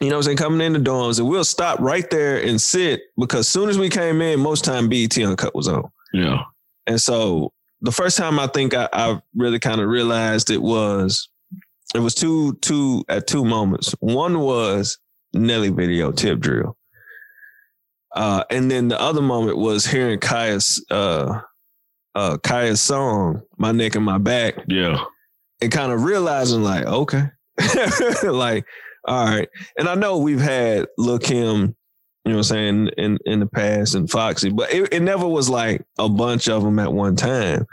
you know what I'm saying, coming in the dorms, and we'll stop right there and sit because soon as we came in, most time BET Uncut was on. Yeah. And so the first time I think I, I really kind of realized it was it was two two at two moments. One was Nelly video tip drill. Uh, and then the other moment was hearing Khia's uh uh Khia's song, My Neck and My Back. Yeah. And kind of realizing like, okay. like all right. And I know we've had Lil Kim, you know what I'm saying, in, in the past and Foxy, but it, it never was like a bunch of them at one time.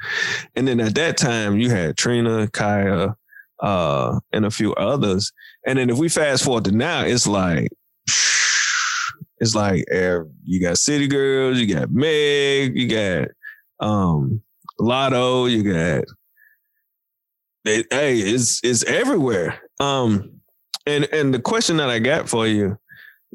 And then at that time, you had Trina, Khia, uh, and a few others. And then if we fast forward to now, it's like, it's like you got City Girls, you got Meg, you got um Latto, you got it, hey, it's it's everywhere. Um, and and the question that I got for you,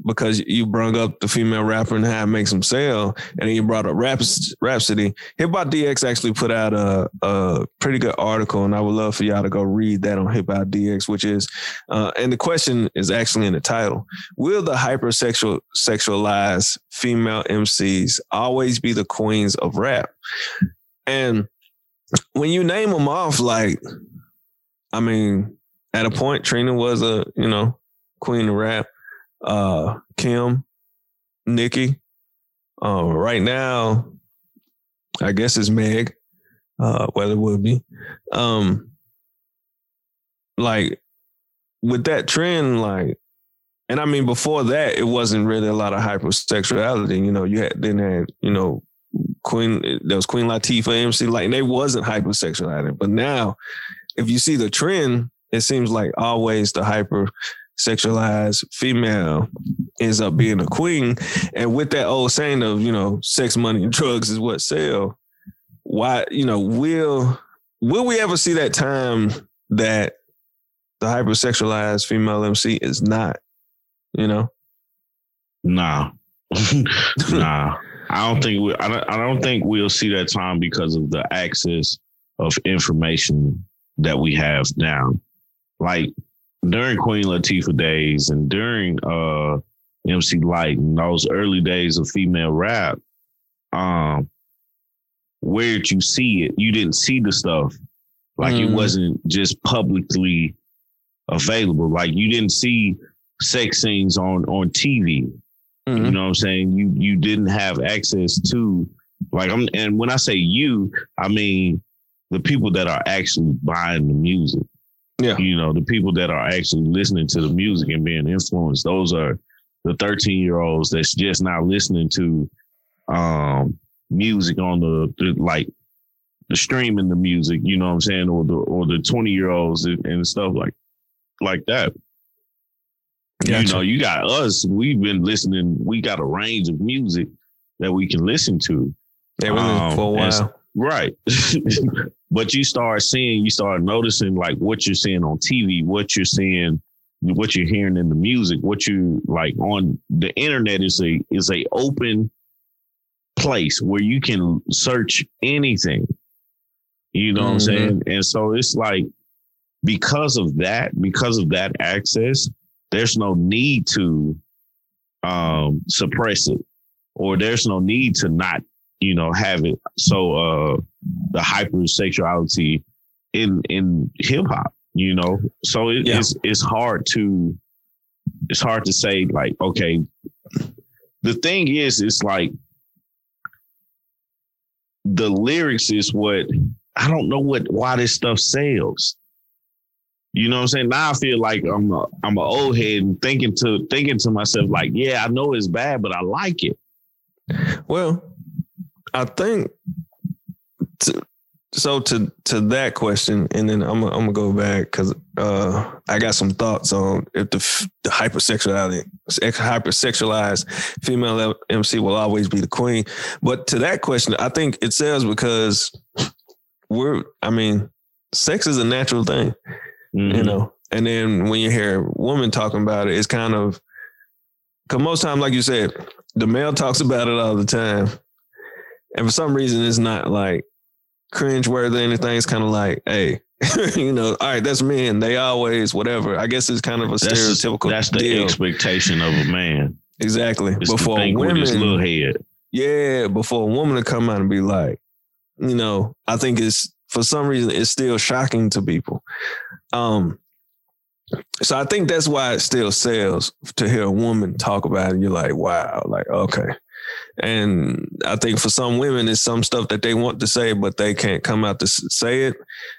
because you brought up the female rapper and how it makes them sell, and then you brought up Raps, Rapsody. Hip Hop DX actually put out a, a pretty good article, and I would love for y'all to go read that on Hip Hop DX, which is, uh, and the question is actually in the title: Will the hypersexual sexualized female MCs always be the queens of rap? And when you name them off, like, I mean, at a point, Trina was a, you know, queen of rap. Uh, Kim, Nicki. Uh, right now, I guess it's Meg, uh, whether it would be. Um, like with that trend, like, and I mean before that, it wasn't really a lot of hypersexuality. You know, you had then had, you know, Queen there was Queen Latifah, MC, like they wasn't hypersexuality. But now, if you see the trend, it seems like always the hyper sexualized female ends up being a queen. And with that old saying of, you know, sex, money, and drugs is what sell, why, you know, will will we ever see that time that the hypersexualized female MC is not, you know? Nah. nah. I don't think we I don't, I don't think we'll see that time because of the access of information that we have now like during Queen Latifah days and during uh MC Lyte and those early days of female rap, um, where did you see it? You didn't see the stuff. Like mm. it wasn't just publicly available. Like you didn't see sex scenes on on TV. Mm-hmm. You know what I'm saying? You you didn't have access to like I'm and when I say you, I mean the people that are actually buying the music. Yeah. You know, the people that are actually listening to the music and being influenced, those are the 13 year olds that's just now listening to um music on the, the, like the streaming the music, you know what I'm saying, or the or the 20 year olds and, and, stuff like like that. Gotcha. You know, you got us, we've been listening, we got a range of music that we can listen to. Yeah, um, for a while. Right. but you start seeing, you start noticing like what you're seeing on TV, what you're seeing, what you're hearing in the music, what you like on the internet is a is a open place where you can search anything. You know mm-hmm. what I'm mm-hmm. saying? And so it's like because of that, because of that access, there's no need to um suppress it or there's no need to not you know, have it. So uh the hypersexuality in in hip hop. You know, so it, yeah. it's it's hard to it's hard to say like okay. The thing is, it's like the lyrics is what I don't know what why this stuff sells. You know what I'm saying? Now I feel like I'm a, I'm an old head and thinking to thinking to myself like, yeah, I know it's bad, but I like it. Well, I think to, so to to that question, and then I'm I'm gonna go back because uh, I got some thoughts on if the, the hypersexuality, hypersexualized female MC will always be the queen. But to that question, I think it says because we're. I mean, sex is a natural thing, mm-hmm. you know. And then when you hear women talking about it, it's kind of because most time, like you said, the male talks about it all the time, and for some reason, it's not like cringe worthy anything. It's kind of like, hey, you know, all right, that's men. They always whatever. I guess it's kind of a that's stereotypical. That's the deal. expectation of a man. Exactly. It's before women, little head. Yeah, before a woman to come out and be like, you know, I think it's for some reason it's still shocking to people. Um, so I think that's why it still sells to hear a woman talk about it. You're like, wow, like okay, and I think for some women, it's some stuff that they want to say, but they can't come out to say it.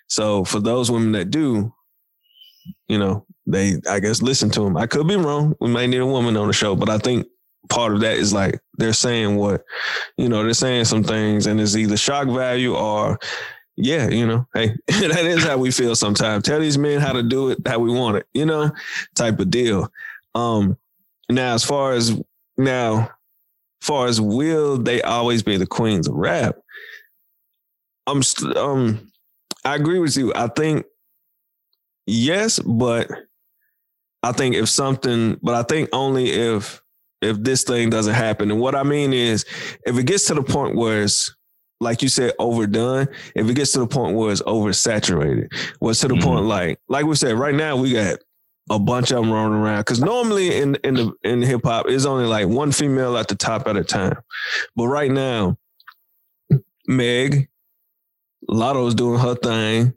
So for those women that do, you know, they, I guess, listen to them. I could be wrong. We may need a woman on the show, but I think part of that is like they're saying what, you know, they're saying some things and it's either shock value or, yeah, you know, hey, that is how we feel sometimes. Tell these men how to do it how we want it, you know, type of deal. Um, now, as far as now, far as will they always be the queens of rap? I'm st- um I agree with you. I think yes, but I think if something, but I think only if if this thing doesn't happen. And what I mean is if it gets to the point where it's like you said, overdone, if it gets to the point where it's oversaturated, what's to the mm-hmm. point like like we said, right now we got a bunch of them running around. Because normally in in the in hip hop, it's only like one female at the top at a time. But right now, Meg, Latto's doing her thing.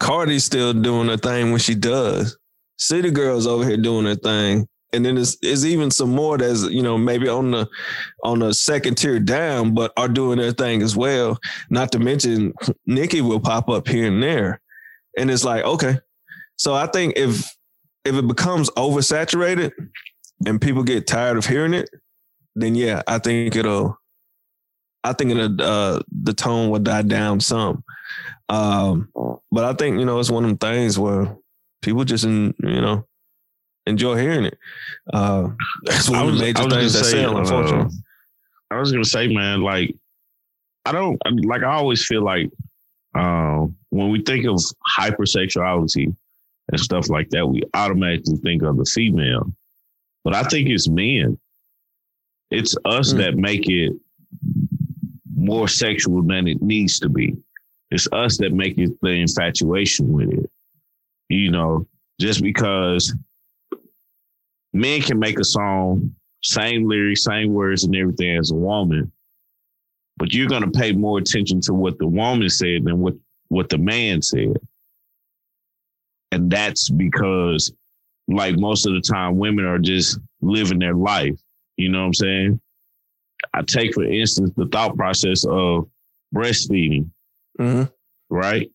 Cardi's still doing her thing when she does. City Girls over here doing her thing. And then there's, there's even some more that's, you know, maybe on the on the second tier down, but are doing their thing as well. Not to mention Nicki will pop up here and there. And it's like, okay. So I think if if it becomes oversaturated and people get tired of hearing it, then yeah, I think it'll. I think it'll, uh, the tone will die down some. Um, but I think you know it's one of them things where people just in, you know enjoy hearing it. Uh, that's one of the major things that say, sell, unfortunately. Uh, I was gonna say, man, like I don't like. I always feel like uh, when we think of hypersexuality, and stuff like that, we automatically think of the female. But I think it's men. It's us mm. that make it more sexual than it needs to be. It's us that make it the infatuation with it. You know, just because men can make a song, same lyrics, same words, and everything as a woman, but you're gonna pay more attention to what the woman said than what what the man said. And that's because, like most of the time, women are just living their life. You know what I'm saying? I take, for instance, the thought process of breastfeeding, mm-hmm. right?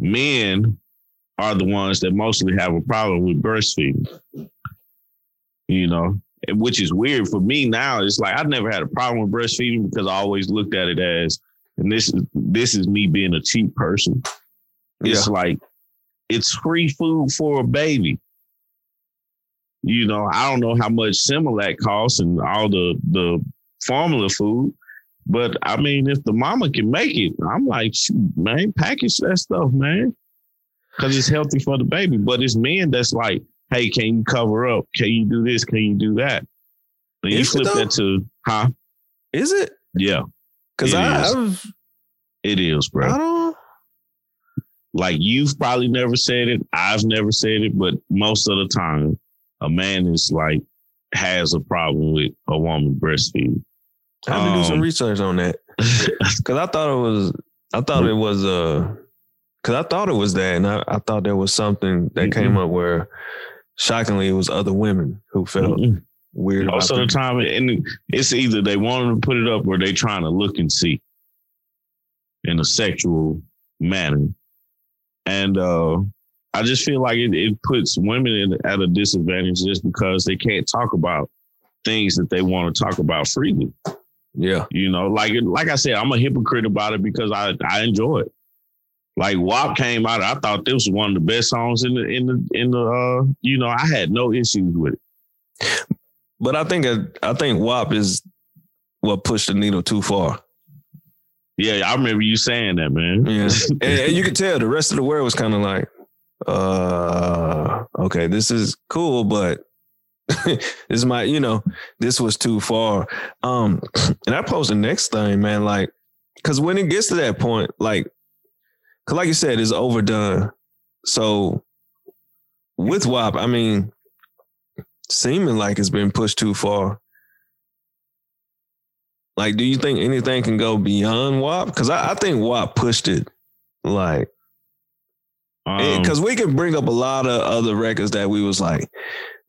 Men are the ones that mostly have a problem with breastfeeding. You know, which is weird for me now. It's like I've never had a problem with breastfeeding because I always looked at it as, and this is this is me being a cheap person. It's yeah. like it's free food for a baby. You know, I don't know how much Similac costs and all the the formula food, but I mean, if the mama can make it, I'm like, man, package that stuff, man, because it's healthy for the baby. But it's men that's like, hey, can you cover up? Can you do this? Can you do that? But you flip that to, huh? Is it? Yeah. Because I've. It is, bro. Like you've probably never said it, I've never said it, but most of the time, a man is like has a problem with a woman breastfeeding. I have to um, do some um, research on that because I thought it was, I thought it was uh Cause I thought it was that, and I, I thought there was something that Mm-mm. came up where, shockingly, it was other women who felt Mm-mm. weird. Most of the time, and it's either they want to put it up or they trying to look and see in a sexual manner. And uh, I just feel like it, it puts women in, at a disadvantage just because they can't talk about things that they want to talk about freely. Yeah, You know, like like I said, I'm a hypocrite about it because I I enjoy it. Like WAP came out, I thought this was one of the best songs in the in the in the uh, you know, I had no issues with it. but I think I think WAP is what pushed the needle too far. Yeah, I remember you saying that, man. Yeah, and, and you could tell the rest of the world was kind of like, uh, okay, this is cool, but this is my, you know, this was too far. Um, and I posed the next thing, man, like, because when it gets to that point, like, cause like you said, it's overdone. So with WAP, I mean, seeming like it's been pushed too far. Like, do you think anything can go beyond WAP? Because I, I think WAP pushed it. Like, Um, because we can bring up a lot of other records that we was like,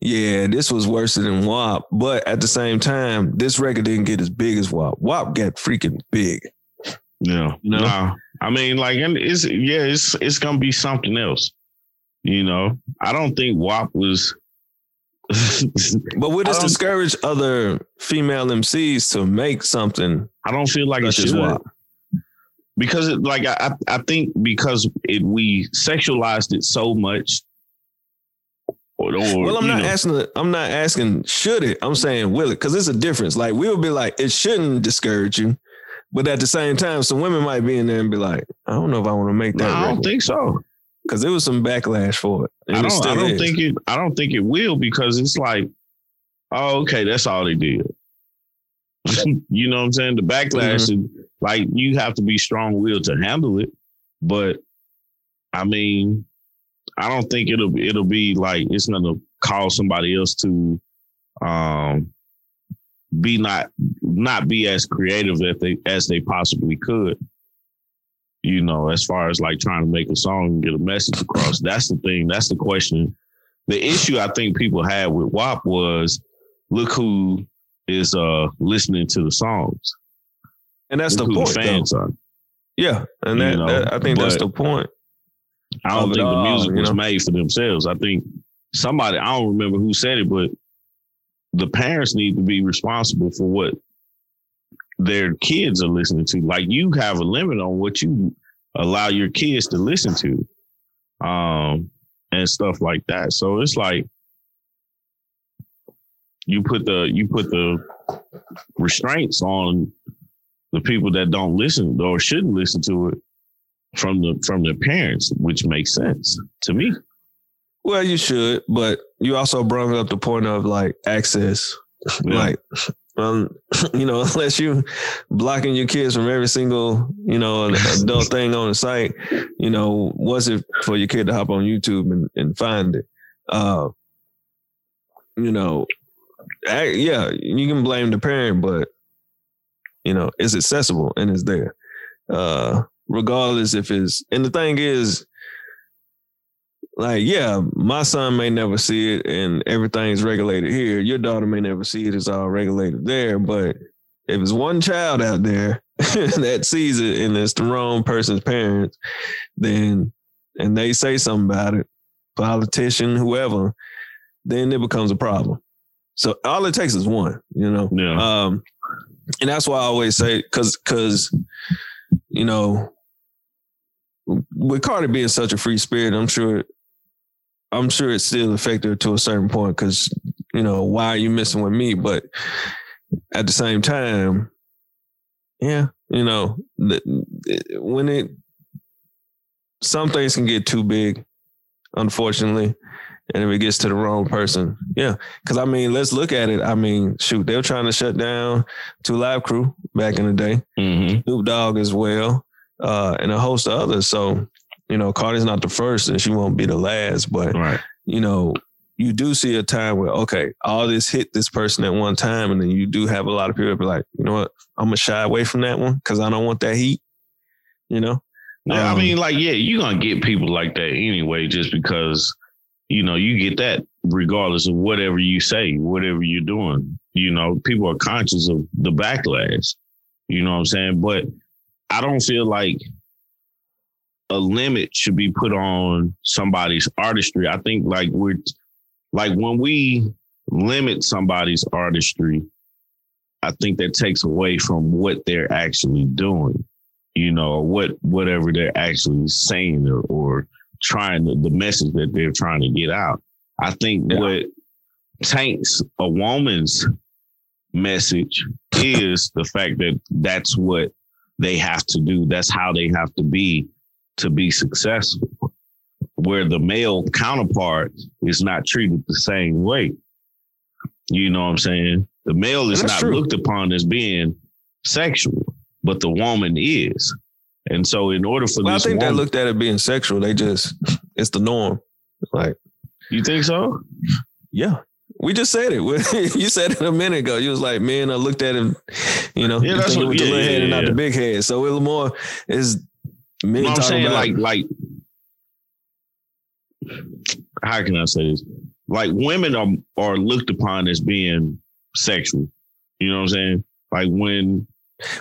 yeah, this was worse than WAP. But at the same time, this record didn't get as big as WAP. WAP got freaking big. yeah, you know? Nah. I mean, like, and it's yeah, it's it's gonna be something else. You know, I don't think WAP was. But would this I discourage other female MCs to make something I don't feel like it should. Because it, like I, I think because it we sexualized it so much. Or, or, Well, I'm not know, asking. I'm not asking. Should it? I'm saying will it? Because it's a difference. Like we would be like, it shouldn't discourage you, but at the same time, some women might be in there and be like, I don't know if I want to make No, that. I don't think so. Because there was some backlash for it. And I don't. I don't is. think it. I don't think it will because it's like, oh, okay, that's all they did. you know what I'm saying? The backlash Mm-hmm. is like you have to be strong willed to handle it, but I mean, I don't think it'll it'll be like it's gonna cause somebody else to um be not not be as creative as they as they possibly could. You know, as far as like trying to make a song and get a message across. That's the thing. That's the question. The issue I think people had with WAP was look who is uh listening to the songs. and that's the Look who point. fans are. Yeah, and that, know, that- I think that's the point. I don't think the music was know? made for themselves. I think somebody, I don't remember who said it, but the parents need to be responsible for what their kids are listening to. Like you have a limit on what you allow your kids to listen to. Um and stuff like that. So it's like you put the you put the restraints on the people that don't listen or shouldn't listen to it from the from their parents, which makes sense to me. Well, you should, but you also brought up the point of like access. Yeah. Like, um, you know, unless you blocking your kids from every single, you know, adult thing on the site, you know, was it for your kid to hop on YouTube and, and find it? Uh, you know, I, yeah, you can blame the parent, but you know, it's accessible and it's there. Uh, regardless if it's and the thing is, like, yeah, my son may never see it and everything's regulated here. Your daughter may never see it, it's all regulated there. But if it's one child out there that sees it and it's the wrong person's parents, then and they say something about it, politician, whoever, then it becomes a problem. So all it takes is one, you know. Yeah. Um, and that's why I always say, because because you know, with Carter being such a free spirit, I'm sure, I'm sure it's still effective to a certain point. Because you know, why are you messing with me? But at the same time, yeah, you know, the, when it some things can get too big, unfortunately. And if it gets to the wrong person, yeah. Because I mean, let's look at it. I mean, shoot, they were trying to shut down Two Live Crew back in the day, Mm-hmm. Snoop Dogg as well, uh, and a host of others. So, you know, Cardi's not the first, and she won't be the last. But Right. you know, you do see a time where okay, all this hit this person at one time, and then you do have a lot of people be like, you know what, I'm gonna shy away from that one because I don't want that heat. You know, Yeah, Um, I mean, like, yeah, you're gonna get people like that anyway, just because you know you get that regardless of whatever you say, whatever you're doing. You know, people are conscious of the backlash. You know what I'm saying? But I don't feel like a limit should be put on somebody's artistry. I think like we're like when we limit somebody's artistry, I think that takes away from what they're actually doing you know, what whatever they're actually saying or, or trying to, the message that they're trying to get out. I think Yeah. what taints a woman's message is the fact that that's what they have to do. That's how they have to be to be successful. Where the male counterpart is not treated the same way. You know what I'm saying? The male is that's not true. looked upon as being sexual, but the woman is. And so, in order for Well, I think they looked at it being sexual. They just it's the norm. Like, you think so? yeah. We just said it. you said it a minute ago. You was like, man, I looked at him, you know, Yeah, that's what- with the little yeah, head and not the big head. So it was more is men No, I'm saying like like how can I say this? Like women are are looked upon as being sexual. You know what I'm saying? Like when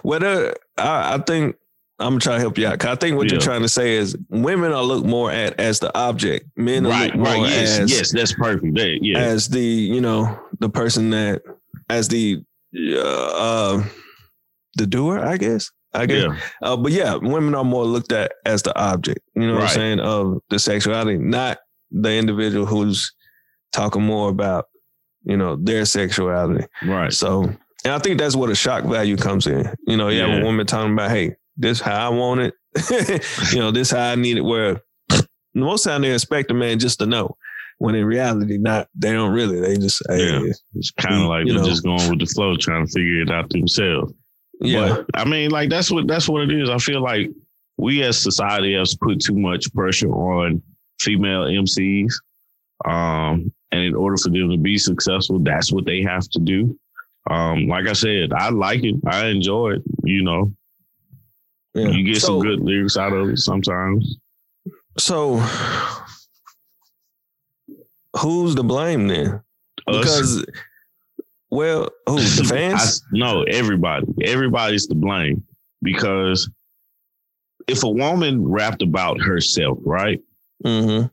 whether I, I think I'm gonna try to help you out. 'Cause I think what you're trying to say is women are looked more at as the object. Men are right, looked more right, yes, as yes, that's perfect. That, yeah, as the you know the person that as the uh, uh the doer, I guess. I guess. yeah, Uh, but yeah, women are more looked at as the object. You know what I'm saying of the sexuality, not the individual who's talking more about you know their sexuality. right. So, and I think that's where the shock value comes in. You know, you have a woman talking about, hey, this how I want it. you know, this how I need it. Where most time they expect a man just to know. When in reality, not they don't really. They just Yeah. yeah. It's kind of like You they're know. just going with the flow, trying to figure it out themselves. But I mean, like that's what that's what it is. I feel like we as society has put too much pressure on female MCs. Um, and in order for them to be successful, that's what they have to do. Um, like I said, I like it. I enjoy it. You know, yeah. you get so, some good lyrics out of it sometimes. So, who's to blame then? Us. Because, well, who the fans? I, no, everybody. Everybody's to blame because if a woman rapped about herself, right? mm-hmm.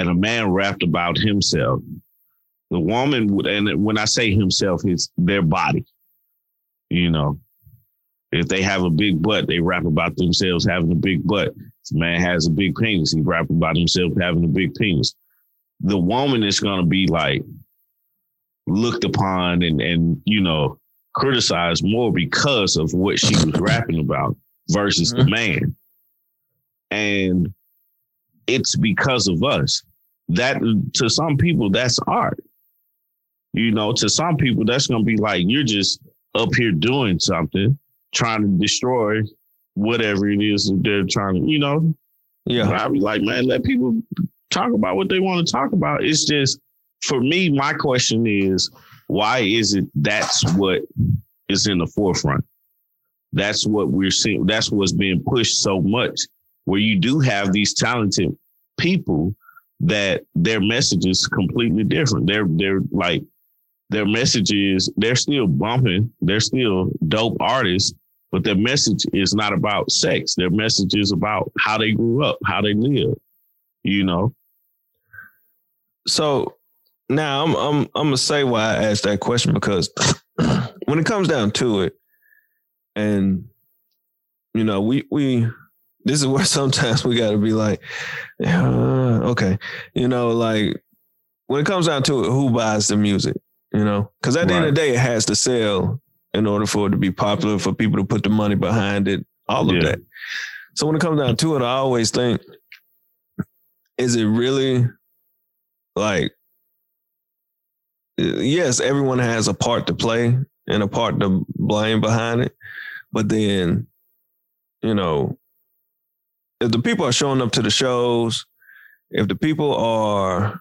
and a man rapped about himself, the woman would, and when I say himself, it's their body. You know, if they have a big butt, they rap about themselves having a big butt. If a man has a big penis, he rap about himself having a big penis. The woman is going to be like looked upon and, and, you know, criticized more because of what she was rapping about versus the mm-hmm. man. And it's because of us. That to some people that's art. You know to some people that's going to be like you're just up here doing something trying to destroy whatever it is that they're trying to you know? Yeah. i'd be like man let people talk about what they want to talk about. It's just for me my question is why is it that's what is in the forefront that's what we're seeing that's what's being pushed so much where you do have these talented people that their message is completely different. They're they're like their message is they're still bumping, they're still dope artists, but their message is not about sex. Their message is about how they grew up, how they live. You know? So now I'm I'm I'm gonna say why I asked that question because when it comes down to it, and you know, we we this is where sometimes we gotta be like, uh, okay, you know, like when it comes down to it, who buys the music? You know, because at the end of the day, it has to sell in order for it to be popular, for people to put the money behind it, all of Yeah. that. So when it comes down to it, I always think, is it really like yes, everyone has a part to play and a part to blame behind it. But then, you know, if the people are showing up to the shows, if the people are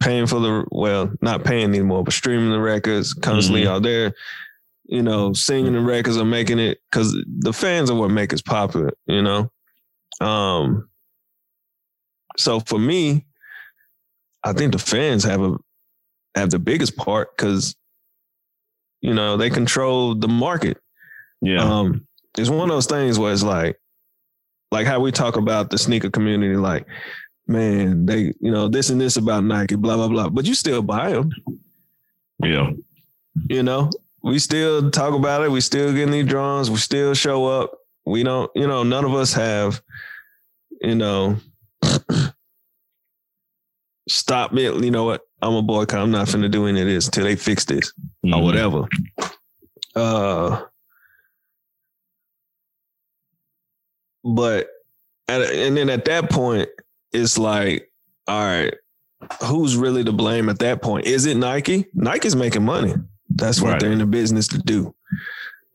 paying for the well, not paying anymore, but streaming the records constantly out there, you know, singing the records or making it because the fans are what make us popular, you know. Um, so for me, I think the fans have a have the biggest part because you know they control the market. Yeah. Um, it's one of those things where it's like, like how we talk about the sneaker community, like, man, they, you know, this and this about Nike, blah blah blah, but you still buy them. yeah. You know, we still talk about it. We still get these drawings. We still show up. We don't, you know, none of us have, you know, stop me. You know what? I'm a boycott. I'm not finna do any of this until they fix this or Mhm. whatever. Uh, but at, and then at that point, it's like, all right, who's really to blame at that point? Is it Nike? Nike's making money. That's what Right. they're in the business to do.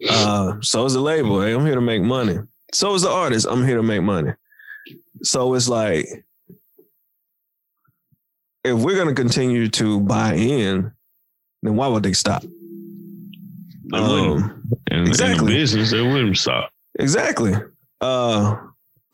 Uh, so is the label. Hey, I'm here to make money. So is the artist. I'm here to make money. So it's like, if we're gonna continue to buy in, then why would they stop? They wouldn't. Um, In, in the exactly. business, they wouldn't stop. Exactly. Uh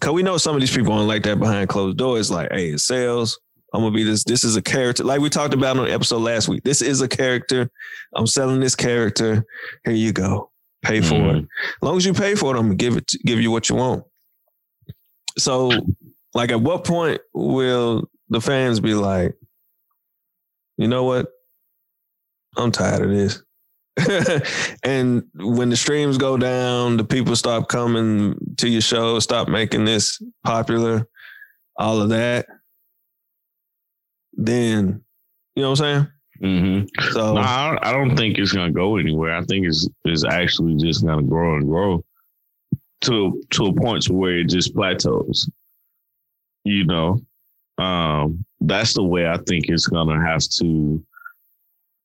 cause we know some of these people aren't like that behind closed doors. Like, hey, it sells. I'm gonna be this. This is a character. Like we talked about on the episode last week. This is a character. I'm selling this character. Here you go. Pay for it. Mhm. As long as you pay for it, I'm gonna give it give you what you want. So, like at what point will the fans be like, you know what? I'm tired of this. and when the streams go down, the people stop coming to your show, stop making this popular, all of that. Then, you know what I'm saying? Mm-hmm. So, No, I don't, I don't think it's gonna go anywhere. I think it's it's actually just gonna grow and grow to to a point to where it just plateaus. You know, um, that's the way I think it's gonna have to.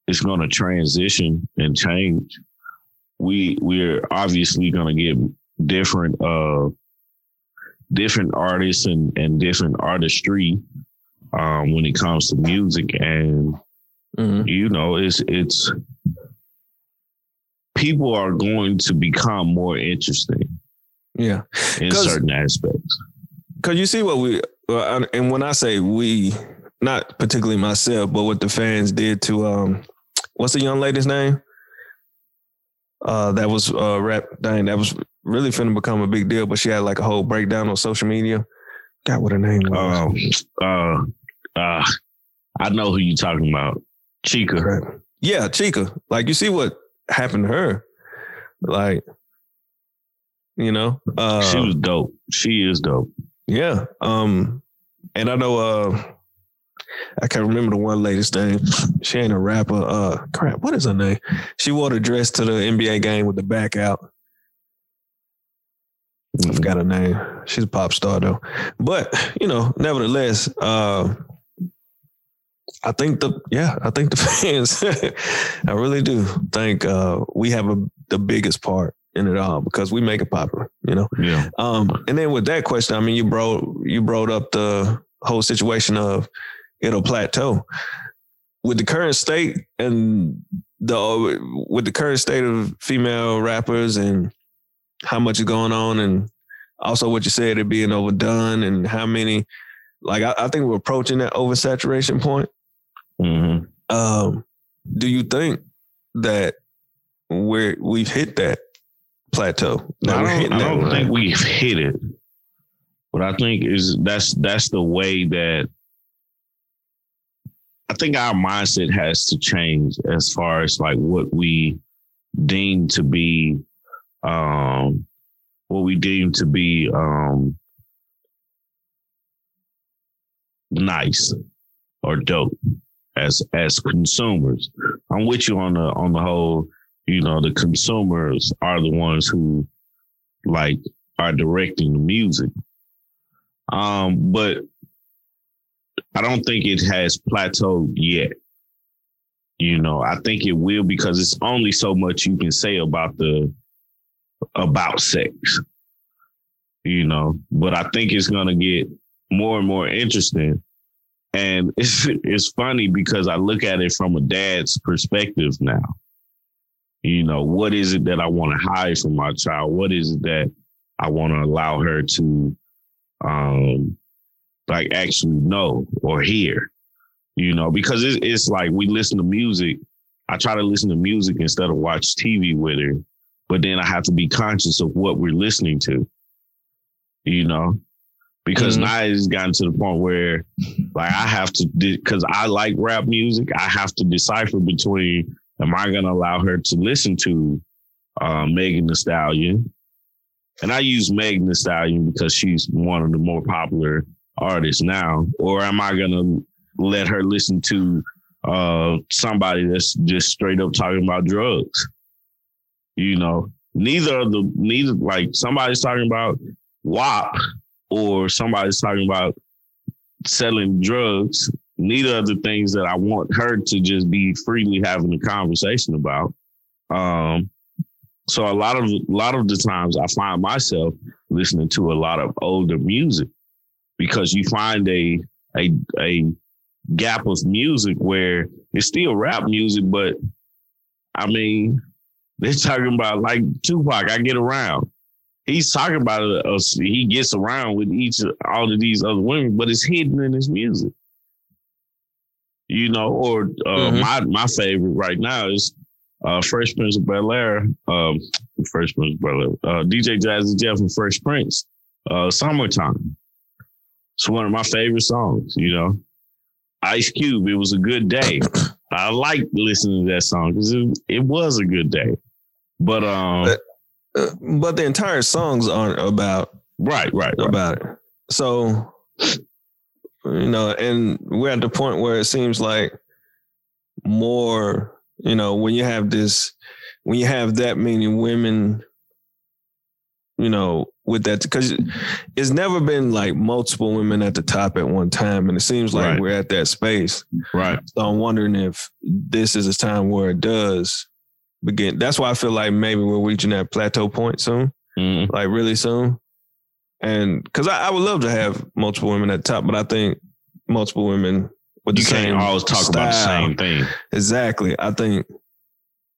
It's gonna transition and change. We we're obviously gonna get different uh different artists and and different artistry um when it comes to music and mhm. you know it's it's people are going to become more interesting yeah. In certain aspects Cause you see what we, and when I say we, not particularly myself, but what the fans did to, um, what's the young lady's name? Uh, that was uh rap dang, that was really finna become a big deal, but she had like a whole breakdown on social media. Got what her name was. um uh uh i know who you talking about Chika Crap. Yeah, Chika. Like you see what happened to her. Like, you know, uh, she was dope she is dope Yeah. Um, and I know uh I can't remember the one lady's name. She ain't a rapper. Uh crap, what is her name? She wore the dress to the NBA game with the back out. I forgot her name. She's a pop star though. But, you know, nevertheless, uh I think the yeah, I think the fans I really do think uh we have a, the biggest part in it all because we make it popular, you know. yeah Um, and then with that question, I mean, you brought you brought up the whole situation of it'll plateau with the current state and the with the current state of female rappers and how much is going on, and also what you said it being overdone and how many. Like I, I think we're approaching that oversaturation point. hmm Um, do you think that we're we've hit that plateau? That I don't, I don't line? think we've hit it. But I think is that's that's the way that I think our mindset has to change as far as like what we deem to be um what we deem to be um nice or dope as as consumers. I'm with you on the on the whole, you know, the consumers are the ones who like are directing the music. Um, but I don't think it has plateaued yet. You know, I think it will because it's only so much you can say about the about sex. You know, but I think it's gonna get more and more interesting. And it's it's funny because I look at it from a dad's perspective now. You know, what is it that I want to hide from my child? What is it that I want to allow her to um, like actually know or hear, you know, because it's, it's like we listen to music. I try to listen to music instead of watch TV with her, but then I have to be conscious of what we're listening to, you know, because mm-hmm. now it's gotten to the point where like I have to, because I like rap music, I have to decipher between am I going to allow her to listen to uh, Megan Thee Stallion? And I use Megan Thee Stallion because she's one of the more popular artists now, or am I going to let her listen to uh, somebody that's just straight up talking about drugs? You know, neither of the neither like somebody's talking about WAP or somebody's talking about selling drugs. Neither of the things that I want her to just be freely having a conversation about. Um, so a lot of a lot of the times I find myself listening to a lot of older music because you find a a a gap of music where it's still rap music, but I mean, they're talking about like Tupac. I get around he's talking about it. Uh, he gets around with each all of these other women, but it's hidden in his music. You know, or uh, mm-hmm. my my favorite right now is uh, Fresh Prince of Bel Air. Um, Fresh Prince of Bel Air. Uh, DJ Jazzy Jeff and Fresh Prince. Uh, Summertime. It's one of my favorite songs. You know, Ice Cube. It was a good day. I liked listening to that song because it, it was a good day. But um. But- uh, but the entire songs aren't about right, right, right, about it. So you know, and we're at the point where it seems like more, you know, when you have this, when you have that many women, you know, with that, because it's never been like multiple women at the top at one time, and it seems like right. we're at that space. Right. So I'm wondering if this is a time where it does begin. That's why I feel like maybe we're reaching that plateau point soon, mm. like really soon. And because I, I, would love to have multiple women at the top, but I think multiple women with you the same always talk style, about the same thing. Exactly. I think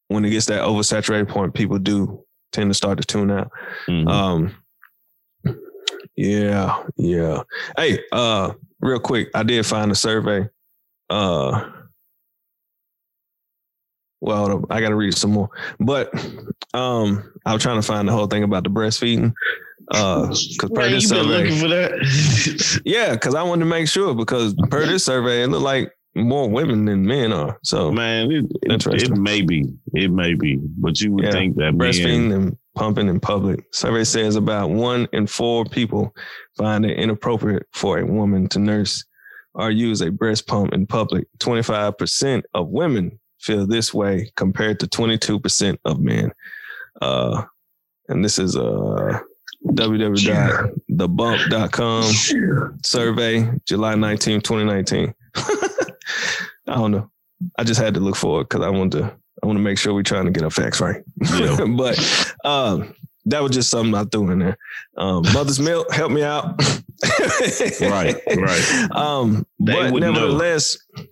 when it gets that oversaturated point, people do tend to start to tune out. Mm-hmm. Um, yeah, yeah. Hey, uh, real quick, I did find a survey. Uh, well, I got to read some more. But um, I was trying to find the whole thing about the breastfeeding. Uh, because per this survey, yeah, because I wanted to make sure because per this survey, it looked like more women than men are. So man, it, it, it may be, it may be, but you would yeah, think that breastfeeding men, and pumping in public. Survey says about one in four people find it inappropriate for a woman to nurse or use a breast pump in public. Twenty five percent of women feel this way compared to 22% of men. Uh, and this is uh, www.thebump.com survey, July 19, 2019. I don't know. I just had to look for it because I want to I want to make sure we're trying to get our facts right. Yeah. but um, that was just something I threw in there. Um, Mother's Milk, help me out. right, right. Um, but nevertheless, know.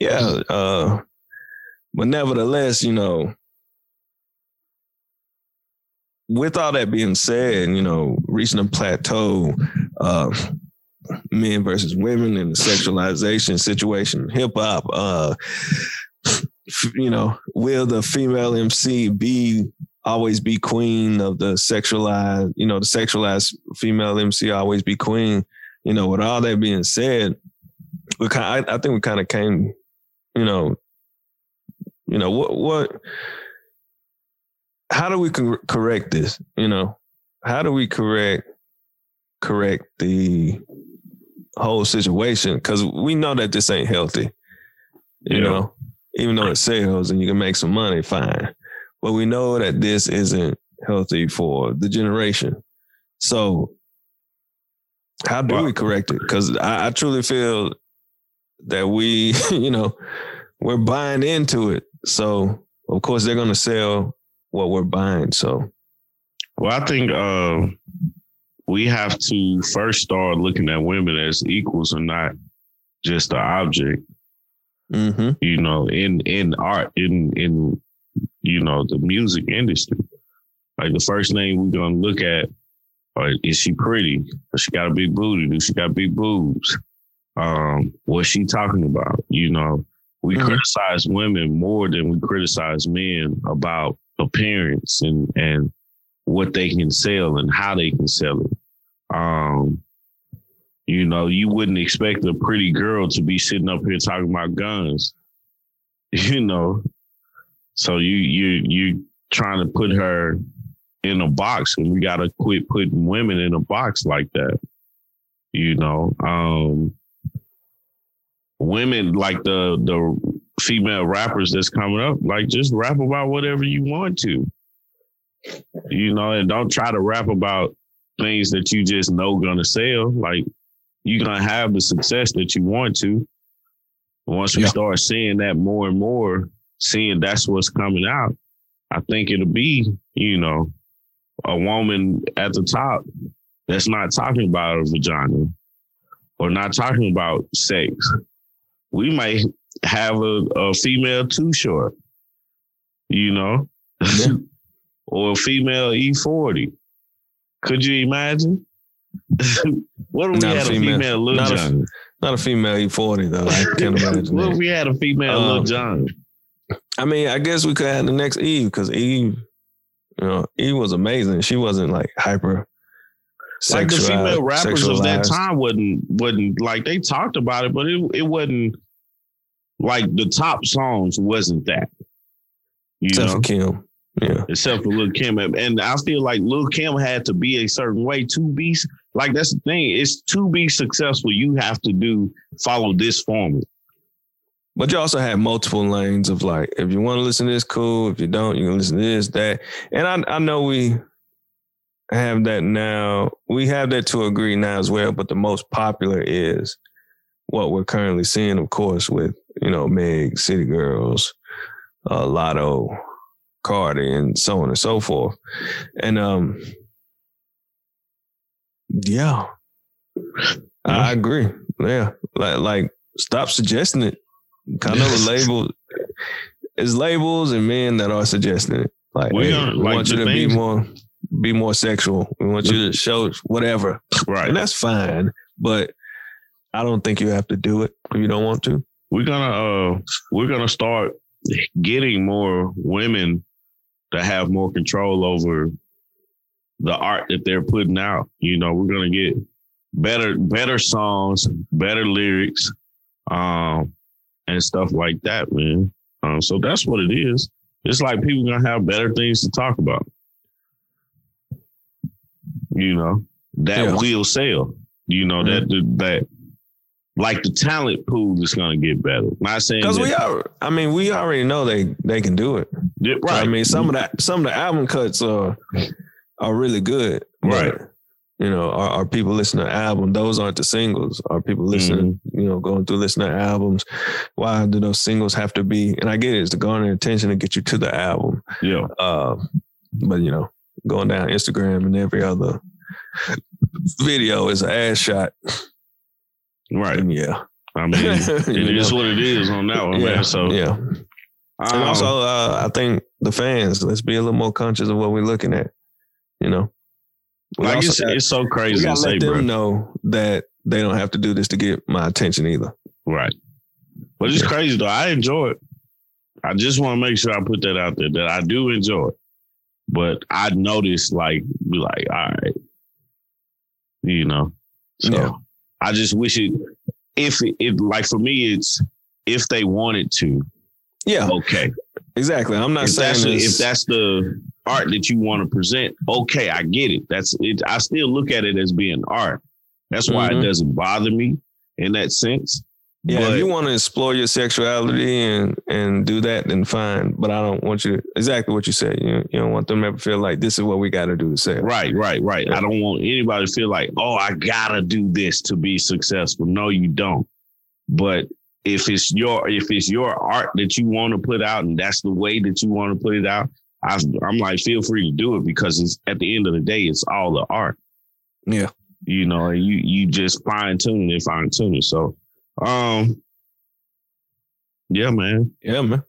yeah, uh, but nevertheless, you know, with all that being said, you know, reaching a plateau, uh, men versus women and the sexualization situation, hip hop, uh, you know, will the female MC be always be queen of the sexualized, you know, the sexualized female MC always be queen? You know, with all that being said, we kind, I, I think we kind of came, you know, you know what? What? How do we correct this? You know, how do we correct correct the whole situation? Because we know that this ain't healthy. You yeah. know, even though it sells and you can make some money, fine. But we know that this isn't healthy for the generation. So how do well, we correct it? Because I, I, truly feel that we, you know, we're buying into it. So of course they're going to sell what we're buying. So, well, I think uh, we have to first start looking at women as equals and not just an object. Mm-hmm. You know, in in art, in in you know the music industry, like the first thing we're gonna look at Or is she pretty? Does she got a big booty? Do she got big boobs? Um, what's she talking about? You know, we mm-hmm. criticize women more than we criticize men about appearance and and what they can sell and how they can sell it. Um, you know, you wouldn't expect a pretty girl to be sitting up here talking about guns. You know, so you you you trying to put her in a box, and we got to quit putting women in a box like that. You know, um, women like the the female rappers that's coming up, like just rap about whatever you want to. You know, and don't try to rap about things that you just know gonna sell. Like you're gonna have the success that you want to. Once we yeah. start seeing that more and more, seeing that's what's coming out, I think it'll be, you know, a woman at the top that's not talking about a vagina or not talking about sex. We might have a, a female too short, you know, yeah. or a female E-40. Could you imagine? what if we had a female, female Lil not John? A, not a female E-40 though. I can't imagine. what if we had a female um, Lil Jon? I mean, I guess we could have the next Eve because Eve, you know, Eve was amazing. She wasn't like hyper. Like the female rappers of that time wasn't wasn't like they talked about it, but it it wasn't like the top songs wasn't that. You Except know? for Kim. Yeah. Except for Lil Kim. And I feel like Lil Kim had to be a certain way to be like that's the thing. It's to be successful, you have to do follow this formula. But you also have multiple lanes of like, if you want to listen to this, cool. If you don't, you can listen to this, that. And I, I know we have that now. We have that to agree now as well. But the most popular is what we're currently seeing, of course, with, you know, Meg, City Girls, uh, Latto, Cardi, and so on and so forth. And um, yeah, I agree. Yeah, like like stop suggesting it. Kind of a label. It's labels and men that are suggesting it. Like, we, hey, we like want you to things. be more be more sexual. We want you to show whatever. Right. And that's fine. But I don't think you have to do it if you don't want to. We're gonna uh we're gonna start getting more women to have more control over the art that they're putting out. You know, we're gonna get better better songs, better lyrics, um, and stuff like that, man. Um, so that's what it is. It's like people gonna have better things to talk about. You know, that yeah. will sell. You know, mm-hmm. that that like the talent pool is going to get better. Not saying because we are. I mean, we already know they they can do it. Yeah, right. I mean, some of that some of the album cuts are are really good. Right. you know, are, are, people listening to albums? Those aren't the singles. Are people listening? Mm-hmm. You know, going through listening to albums? Why do those singles have to be? And I get it, it's to garner attention to get you to the album. Yeah. Uh, but you know, going down Instagram and every other video is an ass shot. Right. Yeah. I mean, it is what it is on that one, yeah. man. So yeah. Um, and also, uh, I think the fans, let's be a little more conscious of what we're looking at. You know, we like it's, got, it's so crazy. We gotta let them bro. know that they don't have to do this to get my attention either. Right. But it's yeah. crazy though. I enjoy it. I just want to make sure I put that out there that I do enjoy it. But I notice, like, be like, all right, you know. So yeah. I just wish it if it, it like for me it's if they wanted to. Yeah. Okay. Exactly. I'm not if saying that's if that's the art that you want to present. Okay, I get it. That's it. I still look at it as being art. That's why mm-hmm. it doesn't bother me in that sense. Yeah, but, if you want to explore your sexuality and and do that, then fine. But I don't want you exactly what you said. You you don't want them to ever feel like this is what we got to do to sell. Right, right, right. Yeah. I don't want anybody to feel like, oh, I gotta do this to be successful. No, you don't. But if it's your if it's your art that you want to put out and that's the way that you want to put it out, I, I'm like, feel free to do it because it's at the end of the day, it's all the art. Yeah, you know, you you just fine tune it, fine tune it. So um, yeah, man. Yeah, man.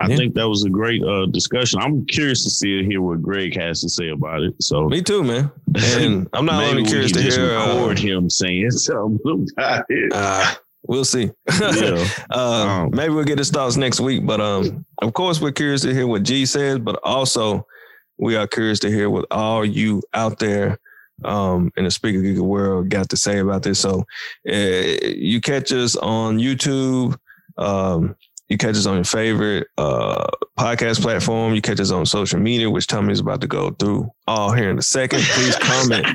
I yeah. think that was a great uh, discussion. I'm curious to see hear what Greg has to say about it. So me too, man. And I'm not only curious to hear record uh, him saying something about it. Uh, we'll see. Yeah. uh, um, maybe we'll get his thoughts next week. But um, of course, we're curious to hear what G says. But also, we are curious to hear what all you out there um, in the Sneaker Geek world got to say about this. So uh, you catch us on YouTube. Um, you catch us on your favorite uh, podcast platform. You catch us on social media, which Tommy is about to go through all here in a second. Please comment.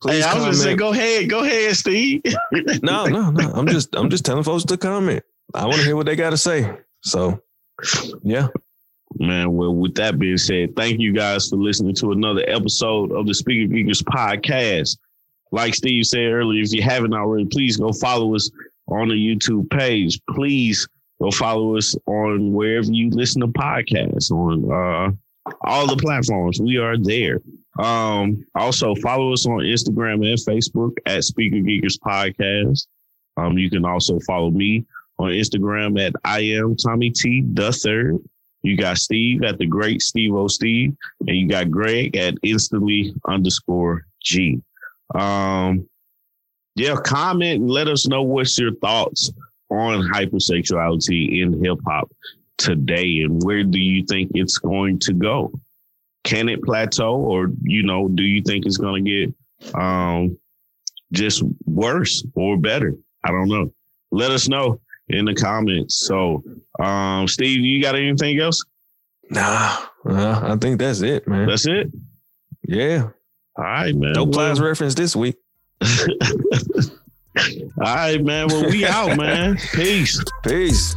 Please hey, I was comment. say, go ahead, go ahead, Steve. no, no, no. I'm just, I'm just telling folks to comment. I want to hear what they got to say. So, yeah. Man, well, with that being said, thank you guys for listening to another episode of the Sneaker Geekers podcast. Like Steve said earlier, if you haven't already, please go follow us on the YouTube page. Please Go follow us on wherever you listen to podcasts on uh, all the platforms. We are there. Um, also follow us on Instagram and Facebook at Sneaker Geekers Podcast. Um, you can also follow me on Instagram at I am Tommy T the third. You got Steve at the great Steve O Steve, and you got Greg at instantly underscore G. Um, yeah, comment and let us know what's your thoughts on hypersexuality in hip hop today and where do you think it's going to go? Can it plateau or, you know, do you think it's going to get um, just worse or better? I don't know. Let us know in the comments. So, um, Steve, you got anything else? Nah, uh, I think that's it, man. That's it. Yeah. All right, man. No class well, reference this week. All right, man. Well, we out, man. Peace. Peace.